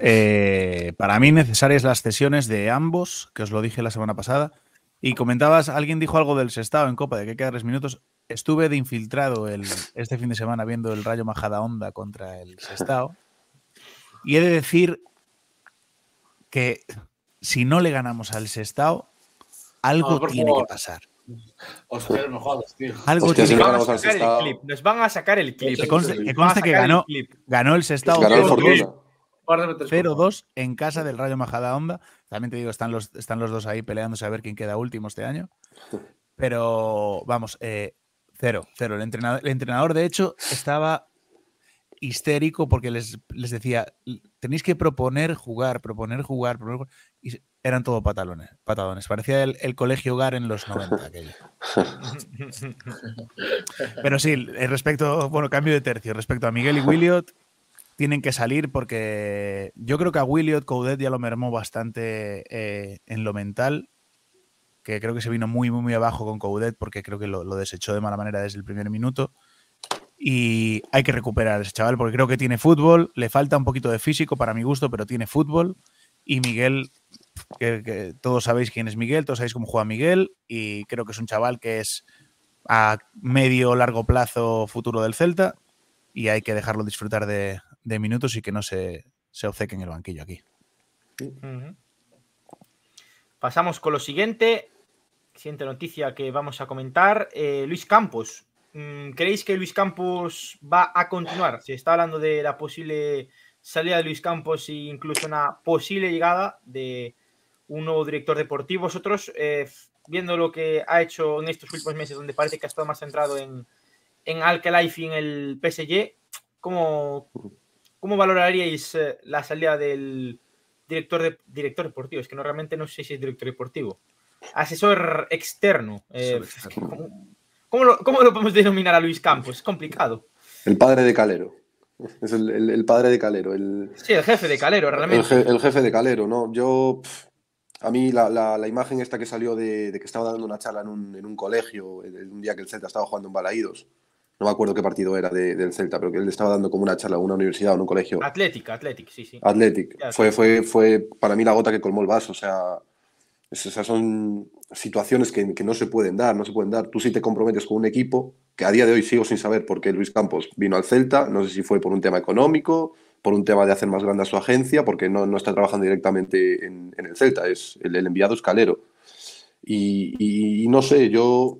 Eh, para mí necesarias las cesiones de ambos, que os lo dije la semana pasada. Y comentabas, alguien dijo algo del Sestao en Copa, de que queda tres minutos. Estuve de infiltrado el, este fin de semana viendo el Rayo Majada Onda contra el Sestao. Y he de decir que si no le ganamos al Sestao, algo no, tiene que pasar. Hostia, no jodas, tío. Algo Hostia, tiene si van a sacar el clip. nos van a sacar el clip. Que conste que, conste que ganó, ganó el Sestao. Ganó el Fortuna. 0-2 en casa del Rayo Majada Onda. También te digo, están los, están los dos ahí peleándose a ver quién queda último este año. Pero vamos, eh, cero, cero. El entrenador, el entrenador, de hecho, estaba histérico porque les, les decía, tenéis que proponer jugar, proponer jugar, proponer jugar. Y eran todo patalones, patadones. Parecía el, el colegio hogar en los 90. Aquello. Pero sí, respecto, bueno, cambio de tercio. Respecto a Miguel y Williot, tienen que salir porque yo creo que a Williot Coudet ya lo mermó bastante eh, en lo mental, que creo que se vino muy, muy, abajo con Coudet porque creo que lo, desechó de mala manera desde el primer minuto. Y hay que recuperar a ese chaval porque creo que tiene fútbol, le falta un poquito de físico para mi gusto, pero tiene fútbol. Y Miguel, que, que todos sabéis quién es Miguel, todos sabéis cómo juega Miguel, y creo que es un chaval que es a medio largo plazo futuro del Celta y hay que dejarlo disfrutar de, de minutos y que no se, se obceque en el banquillo aquí. Pasamos con lo siguiente. Siguiente noticia que vamos a comentar. Eh, Luis Campos. Mm, ¿Creéis que Luis Campos va a continuar? Se está hablando de la posible salida de Luis Campos e incluso una posible llegada de un nuevo director deportivo. Vosotros, eh, viendo lo que ha hecho en estos últimos meses, donde parece que ha estado más centrado en, en Alcalife y en el PSG, ¿cómo, ¿Cómo valoraríais eh, la salida del, director, de, director deportivo, es que no realmente no sé si es director deportivo. Asesor externo. eh, externo. ¿cómo, cómo lo, cómo lo podemos denominar a Luis Campos? Es complicado. El padre de Calero. Es el, el- el padre de Calero, el, Sí, el jefe de Calero, el, realmente. je- el jefe de Calero, ¿no? Yo, a mí la, la- la imagen esta que salió de, de que estaba dando una charla en un, en un colegio, el- un día que el Celta estaba jugando en Balaídos, no me acuerdo qué partido era de- del Celta, pero que él estaba dando como una charla en una universidad o en un colegio. Atlética, Atlética, sí, sí. Athletic. Fue, sí. fue, fue para mí la gota que colmó el vaso. O sea, es- esas son situaciones que, que no se pueden dar, no se pueden dar. Tú sí te comprometes con un equipo que a día de hoy sigo sin saber por qué Luis Campos vino al Celta. No sé si fue por un tema económico, por un tema de hacer más grande a su agencia, porque no, no está trabajando directamente en, en el Celta. Es el, el enviado escalero. Y, y- y no sé, yo.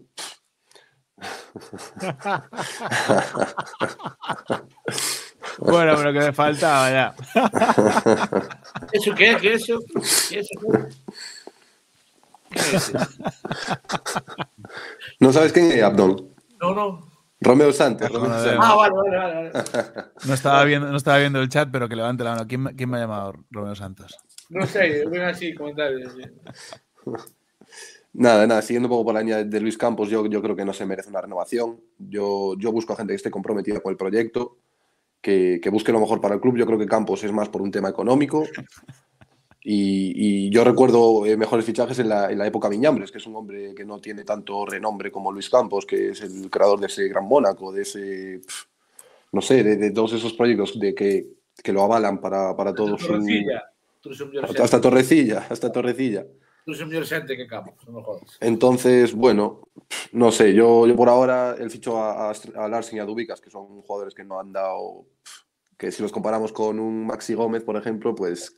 Bueno, pero que me faltaba ya. ¿Eso qué? ¿Qué eso? ¿Qué eso? ¿Qué es? ¿No sabes quién es Abdón? No, no. Romeo Santos. No, Romeo no, Santos. Ah, vale, vale, vale. No estaba viendo, no estaba viendo el chat, pero que levante la mano. ¿Quién, me- quién me ha llamado Romeo Santos? No sé, ven así comentarios. Nada, nada, siguiendo un poco por la línea de Luis Campos, yo, yo creo que no se merece una renovación. Yo, yo busco a gente que esté comprometida con el proyecto, que, que busque lo mejor para el club. Yo creo que Campos es más por un tema económico. Y, y yo recuerdo eh, mejores fichajes en la, en la época Miñambres, que es un hombre que no tiene tanto renombre como Luis Campos, que es el creador de ese Gran Mónaco, de ese, pf, no sé, de, de todos esos proyectos de que, que lo avalan para, para todo su... Torrecilla. Hasta, hasta Torrecilla, hasta Torrecilla. Tú eres un millor xente que Campos, no me jodas. Entonces, bueno, no sé, yo, yo por ahora el ficho a, a, Larsen y a Dubicas, que son jugadores que no han dado, que si los comparamos con un Maxi Gómez, por ejemplo, pues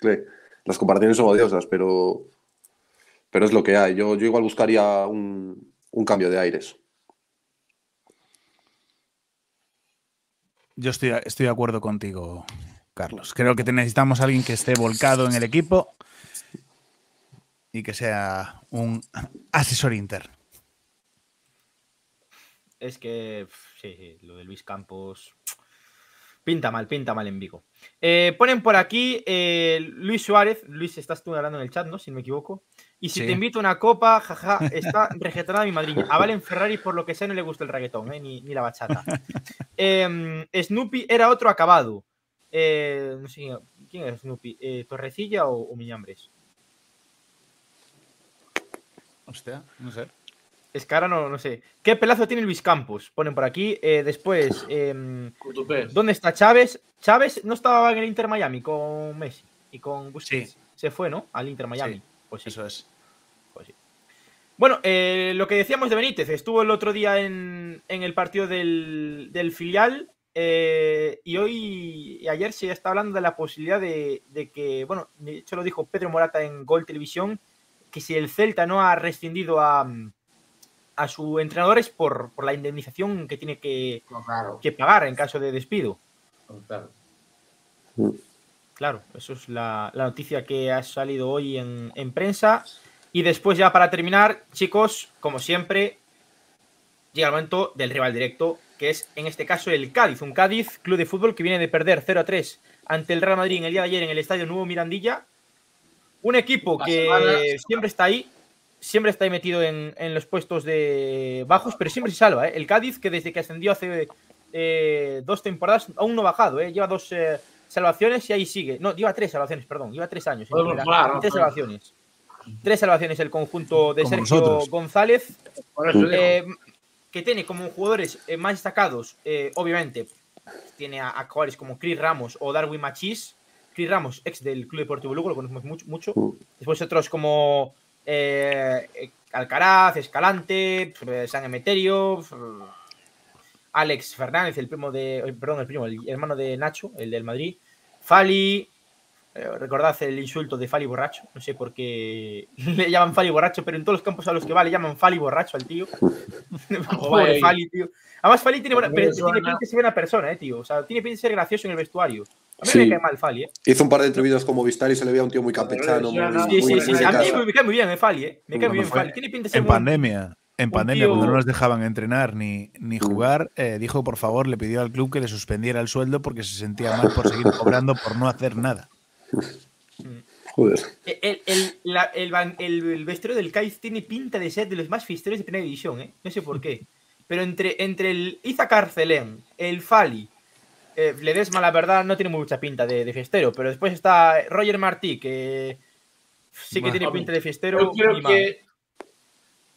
las comparaciones son odiosas, pero, pero es lo que hay. Yo, yo igual buscaría un, un cambio de aires. Yo estoy, estoy de acuerdo contigo, Carlos. Creo que necesitamos a alguien que esté volcado en el equipo y que sea un asesor interno. Es que, sí, sí, lo de Luis Campos pinta mal, pinta mal en Vigo. Eh, ponen por aquí eh, Luis Suárez. Luis, estás tú hablando en el chat, ¿no? Si no me equivoco. Y si Sí. te invito a una copa, jaja, está reggaetonada mi madriña. A Valen Ferrari, por lo que sé, no le gusta el reggaetón, ¿eh? ni, ni la bachata. Em, Snoopy era otro acabado. Eh, no sé quién es Snoopy, ¿Torrecilla o, o Miñambres? Hostia, no sé. Es que ahora no, no sé. ¿Qué pelazo tiene Luis Campos? Ponen por aquí. Eh, después, em. ¿Dónde está Chávez? Chávez no estaba en el Inter Miami con Messi y con Busquets. Sí. Se fue, ¿no? Al Inter Miami. Sí, Pues sí. Eso es. pues sí. Bueno, eh, lo que decíamos de Benítez, estuvo el otro día en, en el partido del, del filial eh, y hoy y ayer se está hablando de la posibilidad de, de que, bueno, de hecho lo dijo Pedro Morata en Gol Televisión, que si el Celta no ha rescindido a, a su entrenador es por, por la indemnización que tiene que, claro. que pagar en caso de despido. claro. Claro, eso es la, la noticia que ha salido hoy en, en prensa. Y después ya para terminar, chicos, como siempre, llega el momento del rival directo, que es en este caso el Cádiz. Un Cádiz, club de fútbol que viene de perder 0 a 3 ante el Real Madrid en el día de ayer en el Estadio Nuevo Mirandilla. Un equipo que semana- siempre está ahí, siempre está ahí metido en, en los puestos de bajos, pero siempre se salva. ¿eh? El Cádiz, que desde que ascendió hace eh, dos temporadas, aún no ha bajado. ¿eh? Lleva dos eh, salvaciones y ahí sigue. No, lleva tres salvaciones, perdón. Lleva tres años. Tres salvaciones. Tres salvaciones el conjunto de Como Sergio nosotros. González. Eh, que tiene como jugadores más destacados, eh, obviamente, tiene a, a jugadores como Chris Ramos o Darwin Machís. Chris Ramos, ex del Club Deportivo Lugo, lo conocemos mucho. mucho. Mm. Después otros como eh, Alcaraz, Escalante, eh, San Emeterio, f- Alex Fernández, el primo de. Perdón, el primo, el hermano de Nacho, el del Madrid. Fali. Eh, recordad el insulto de Fali borracho. No sé por qué le llaman Fali borracho, pero en todos los campos a los que va le llaman Fali borracho al tío. Joder. Fali, tío. Además, Fali tiene, buena, pero tiene pinta de ser buena persona, eh, tío. O sea, tiene pinta de ser gracioso en el vestuario. A mí Sí. me cae mal Fali, eh. Hizo un par de entrevistas como Vistar y se le veía un tío muy campechano, muy, Sí, Sí, muy- sí, A mí me cae muy bien, eh, Fali, eh. Me cae muy bien Fali. Tiene pinta de ser En muy- pandemia, en pandemia, cuando no nos dejaban entrenar ni, ni jugar, eh, dijo por favor, le pidió al club que le suspendiera el sueldo porque se sentía mal por seguir cobrando por no hacer nada. Joder. El, el, la- el el- el vestuario del Cádiz tiene pinta de ser de los más fiesteros de primera división, ¿eh? No sé por qué. Pero entre, entre el Iza Carcelén, el Fali, eh, Ledesma, la verdad, no tiene mucha pinta de, de fiestero. Pero después está Roger Martí, que sí que Bueno, tiene pinta de fiestero. Yo creo y que.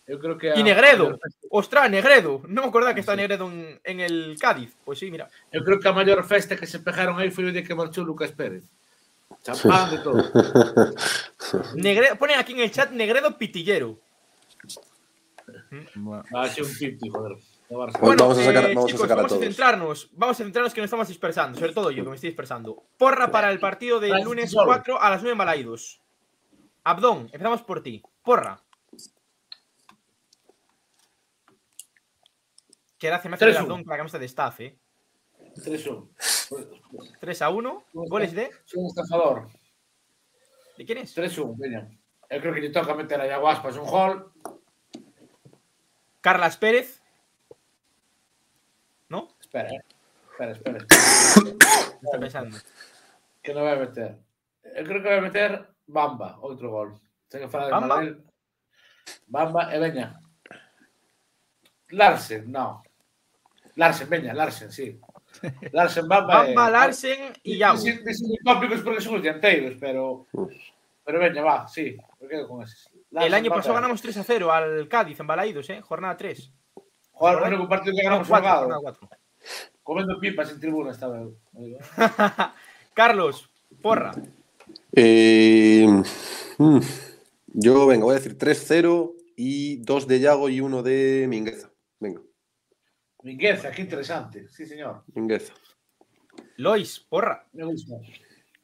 Yo creo que. Y Negredo. Ostras, Negredo. No me acordaba que estaba Negredo en, en el Cádiz. Pues sí, mira. Eu creo que a maior festa que se pegaron aí foi o día que marchou Lucas Pérez. Champán de todo. Negredo, ponen aquí en el chat Negredo Pitillero. Bueno, Va a ser un piti, joder. de Barça. Bueno, vamos a sacar- eh, vamos a chicos, sacar a vamos a todos. centrarnos. Vamos a centrarnos que nos estamos dispersando. Sobre todo yo, que me estoy dispersando. Porra para el partido del lunes solo. 4 a las 9 en Balaidos. Abdón, empezamos por ti. Porra. Que gracia me hace 3-1. Abdón con la camiseta de staff, eh. 3-1. 3 a 1. Goles de. Soy un estafador. ¿De quién es? 3-1, veña. Eu creo que lle toca meter a Yaguaspas un gol. Carlas Pérez. ¿No? Espera, eh. Espera, espera. espera. ¿Qué está pensando? que non vai meter? Eu creo que vai meter Bamba, outro gol. Ten que falar de Bamba? Madrid. Bamba e veña. Larsen, no. Larsen, veña, Larsen, sí. Larsen, Bamba, Bamba, e... Larsen y Yago. Dicen porque son os dianteiros, pero... Pero veña, va, sí. Me quedo con eses. El año Bamba, pasado ganamos 3 a 0 al Cádiz en Balaidos, eh. Jornada 3. Joder, o único partido que ganamos cuatro, jugado. jornada cuatro. Comendo pipas en tribuna estaba eu. Carlos, porra. Eh, mm, yo, venga, voy a decir 3-0 y dos de Yago y uno de Mingueza. Mingueza, qué interesante. Sí, señor. Mingueza. Lois, porra. Me gusta.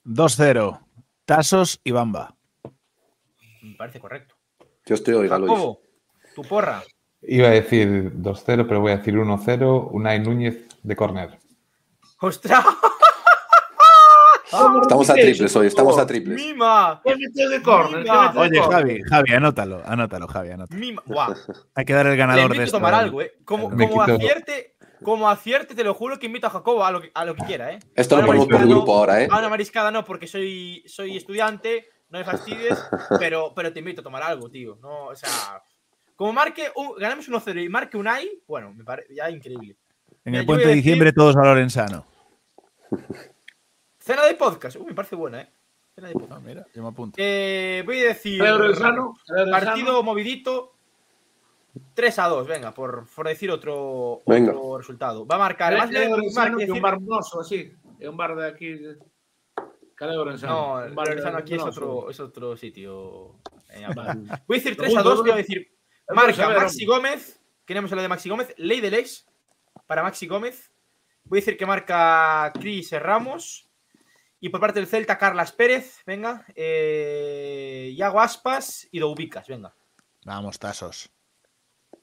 2-0. Tasos y Bamba. Me parece correcto. Dios te oiga, Lois. Tu porra. Iba a decir 2-0, pero voy a decir 1-0. Unai Núñez de córner. ¡Ostras! Estamos a triples hoy, estamos a triples. ¡Mima! ¿Qué metió de Oye? Javi, Javi, anótalo, anótalo, Javi, anótalo. ¡Mima! ¡Guau! Hay que dar el ganador de esto. tomar algo, ¿eh? Como, Me como quito- acierte, como acierte, te lo juro que invito a Jacobo a lo que, a lo que quiera, ¿eh? Esto A lo ponemos por no, grupo ahora, ¿eh? A una mariscada no, porque soy, soy estudiante, no me fastidies, pero, pero te invito a tomar algo, tío. No, o sea, como marque, un, ganamos 1-0 y marque un AI, bueno, me parece ya increíble. En Mira, el puente de decir- diciembre todos a Lorenzano. Cena de podcast, uy, me parece buena, ¿eh? Cena de podcast. Ah, mira, yo me apunto. Eh, voy a decir. Lorenzano, creo Lorenzano. Partido movidito. 3 a 2, venga, por, por decir otro, Venga. otro resultado. Va a marcar. Marque que un bar mozo, así. É un bar de aquí. de-? No, de- Lorenzano aquí es otro, es otro sitio. Eh. Voy a decir 3 a Segundo, 2, voy a decir. Marca Maxi Gómez. Queremos hablar de Maxi Gómez. Ley del ex para Maxi Gómez. Voy a decir que marca Cris Ramos. Y por parte del Celta, Carlas Pérez. Venga. Eh, Iago Aspas y Doubicas. Venga. Vamos, Tasos.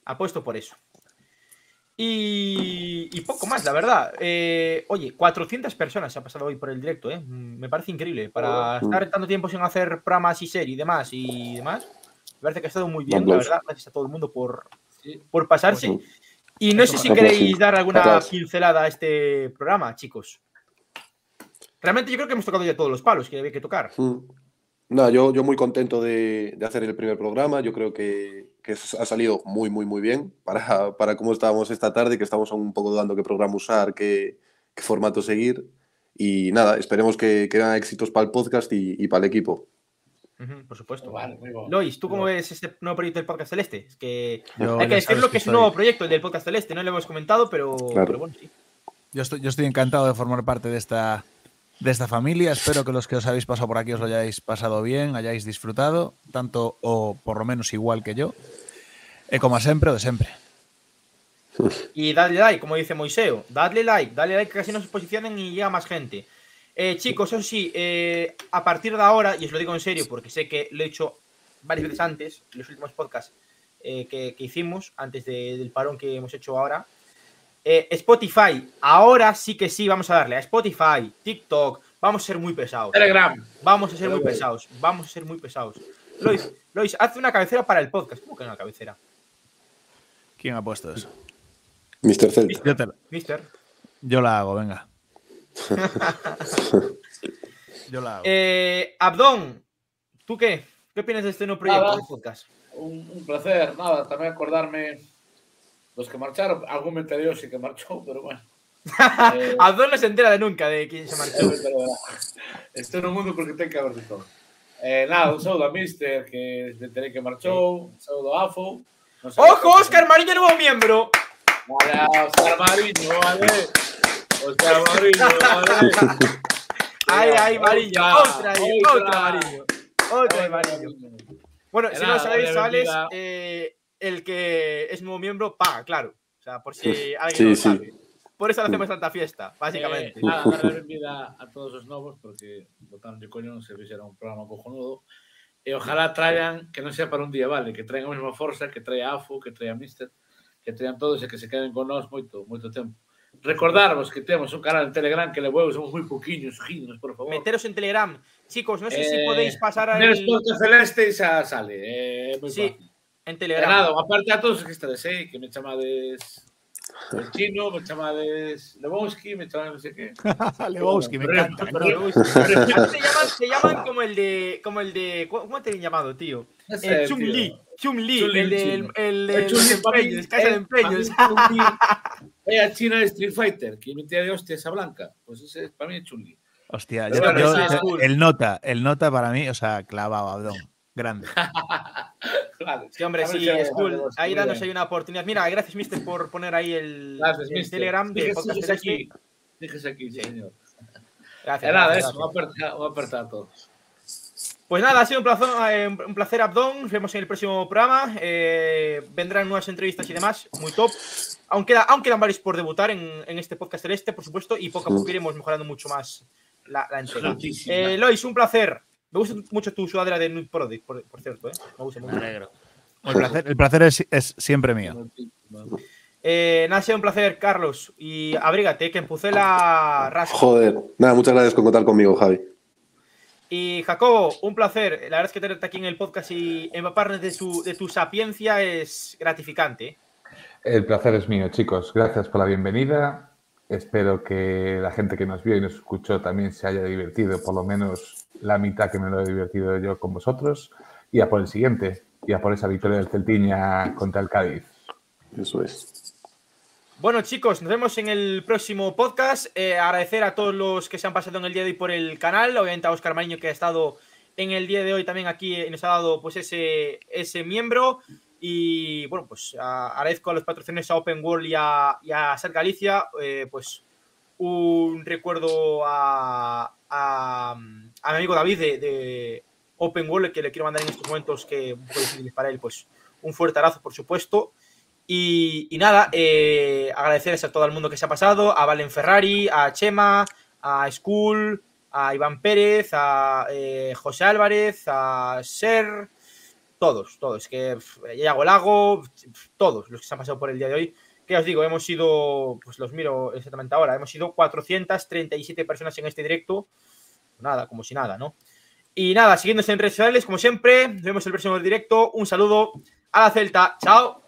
Apuesto por eso. Y, y poco más, la verdad. Eh, oye, 400 personas se han pasado hoy por el directo, ¿eh? Mm, Me parece increíble. Para Oh. estar tanto tiempo sin hacer programas y series y demás y demás, me parece que ha estado muy bien, la verdad. Gracias a todo el mundo por, por pasarse. Ujú. Y no sé si queréis dar alguna pincelada a este programa, chicos. Realmente yo creo que hemos tocado ya todos los palos que había que tocar. Mm. No, yo, yo muy contento de, de hacer el primer programa. Yo creo que, que ha salido muy, muy, muy bien para, para cómo estábamos esta tarde, que estamos aún un poco dudando qué programa usar, qué, qué formato seguir. Y nada, esperemos que, que hagan éxitos para el podcast y, y para el equipo. Por supuesto. Vale, bueno. Lois, ¿tú cómo ves este nuevo proyecto del Podcast Celeste? Es que Yo, hay que decirlo sabes que es un estoy- nuevo proyecto el del Podcast Celeste, no lo hemos comentado, pero, Claro. pero bueno, sí. Yo estoy, yo estoy encantado de formar parte de esta, de esta familia. Espero que los que os habéis pasado por aquí os lo hayáis pasado bien, hayáis disfrutado, tanto o por lo menos igual que yo. E como siempre, o de siempre. Y dadle like, como dice Moiseo. Dadle like, dadle like que así nos posicionen y llega más gente. Eh, chicos, eso sí, eh, a partir de ahora, y os lo digo en serio porque sé que lo he hecho varias veces antes, en los últimos podcasts eh, que, que hicimos, antes de- del parón que hemos hecho ahora. Eh, Spotify, ahora sí que sí, vamos a darle a Spotify, TikTok, vamos a ser muy pesados. Telegram. Vamos a ser muy pesados, vamos a ser muy pesados. Lois, Lois, haz una cabecera para el podcast. ¿Cómo que una cabecera? ¿Quién ha puesto eso? Mr. Celta. Yo, te la- Mister. yo la hago, venga. yo la hago. Eh, Abdón, ¿tú qué? ¿Qué opinas de este nuevo proyecto Nada. de podcast? Un, un placer, nada, también acordarme los que marcharon, algún me enteré sí que marchó, pero bueno. Eh, no se entera de nunca de quién se marchó. Estoy en un mundo porque tengo que haber de todo. Eh, nada, un saludo a Mister, que me enteré que marchó, un saludo a Afo. no sé- ¡Ojo, Oscar Mariño, nuevo miembro! Vale, Oscar Mariño, vale. Oscar Mariño, vale. ¡Ay, ay, Mariño! Otra, ¡Otra, otra. Mariño! ¡Otra, Mariño! Bueno, si no sabéis, Alex, eh, el que es nuevo miembro paga, claro. O sea, por si alguien Sí, no lo sí. sabe. Por eso le hacemos tanta fiesta, básicamente. Eh, nada, dar la benvida a todos os novos porque votaron de coño non se fixera un programa cojonudo e ojalá traigan que non sea para un día, vale, que traigan a mesma forza, que traia Afo, que traia Mister, que traigan todos e que se queden con nós moito, moito tempo. Recordarvos que temos un canal en Telegram que le huevos somos moi poquinhos, ginos, por favor. Meteros en Telegram. Chicos, no sé si Eh, podéis pasar al... Menos Podcast Celeste xa sale, moi Sí, fácil. En Telegram. nada, aparte a todos os que estades aí, que me chamades el chino, me chamades Lebowski, me chamades non sei que. Lewowski, me Pero- encanta. pero- te llaman, te llaman como el de. Como el de. ¿Cómo te han llamado, tío? No sé, El tío. Chun Li. Chun Li, Chun-Li, el de el El los empeños, casa de eh, empeños. para mí, Chun-Li É a China de Street Fighter, que metía de hostia esa blanca. Pues ese para mí es Chun-Li. Hostia, Pero yo- bueno, yo- sí, es cool. el nota, el nota para mí, o sea, clavado, Abdón. Grande. Claro. Sí, hombre, A sí, es cool. Ahí ahí una oportunidad. Mira, gracias, Mister, por poner ahí el, Gracias, el mister. Telegram de Fíjese- Podcast aquí. Fíjese aquí, sí, señor. Gracias. Nada, gracias, eso, gracias. un aperta, un aperta a todos. Pues nada, ha sido un placer, eh, un placer Abdón. Nos vemos en el próximo programa. Eh, vendrán nuevas entrevistas y demás. Muy top. Aún, queda, aún quedan varios por debutar en, en este podcast celeste, por supuesto, y poco a poco iremos mejorando mucho más la, la entrega. Eh, Lois, un placer. Me gusta mucho tu sudadera de Nude Product, por, por cierto. ¿eh? Me gusta Me mucho. alegro. El placer, el placer es, es siempre mío. Eh, nada, ha sido un placer, Carlos. Y abrígate, que empecé la rasca. Joder. Nada, muchas gracias por contar conmigo, Javi. Y Jacobo, un placer. La verdad es que tenerte aquí en el podcast y empaparnos de tu, de tu sapiencia es gratificante. ¿eh? El placer es mío, chicos. Gracias por la bienvenida. Espero que la gente que nos vio y nos escuchó también se haya divertido, por lo menos la mitad que me lo he divertido yo con vosotros. Y a por el siguiente, y a por esa victoria del Celtiña contra el Cádiz. Eso es. Bueno, chicos, nos vemos en el próximo podcast. Eh, agradecer a todos los que se han pasado en el día de hoy por el canal. Obviamente a Oscar Mariño, que ha estado en el día de hoy también aquí y nos ha dado pues ese, ese miembro. Y bueno, pues agradezco a los patrocinadores a Open World y a, y a Ser Galicia. eh, pues un recuerdo a, a, a mi amigo David de, de Open World, que le quiero mandar en estos momentos que un poco para él, pues un fuerte abrazo, por supuesto. Y, y nada, eh, agradecerles a todo el mundo que se ha pasado, a Valen Ferrari, a Chema, a School, a Iván Pérez, a eh, José Álvarez, a Ser, todos, todos, que pf, Iago Lago, todos los que se han pasado por el día de hoy. Que os digo, hemos sido, pues los miro exactamente ahora, hemos sido 437 personas en este directo. Nada, como si nada, ¿no? Y nada, siguiéndose en redes sociales, como siempre, nos vemos en el próximo directo. Un saludo a la Celta. Chao.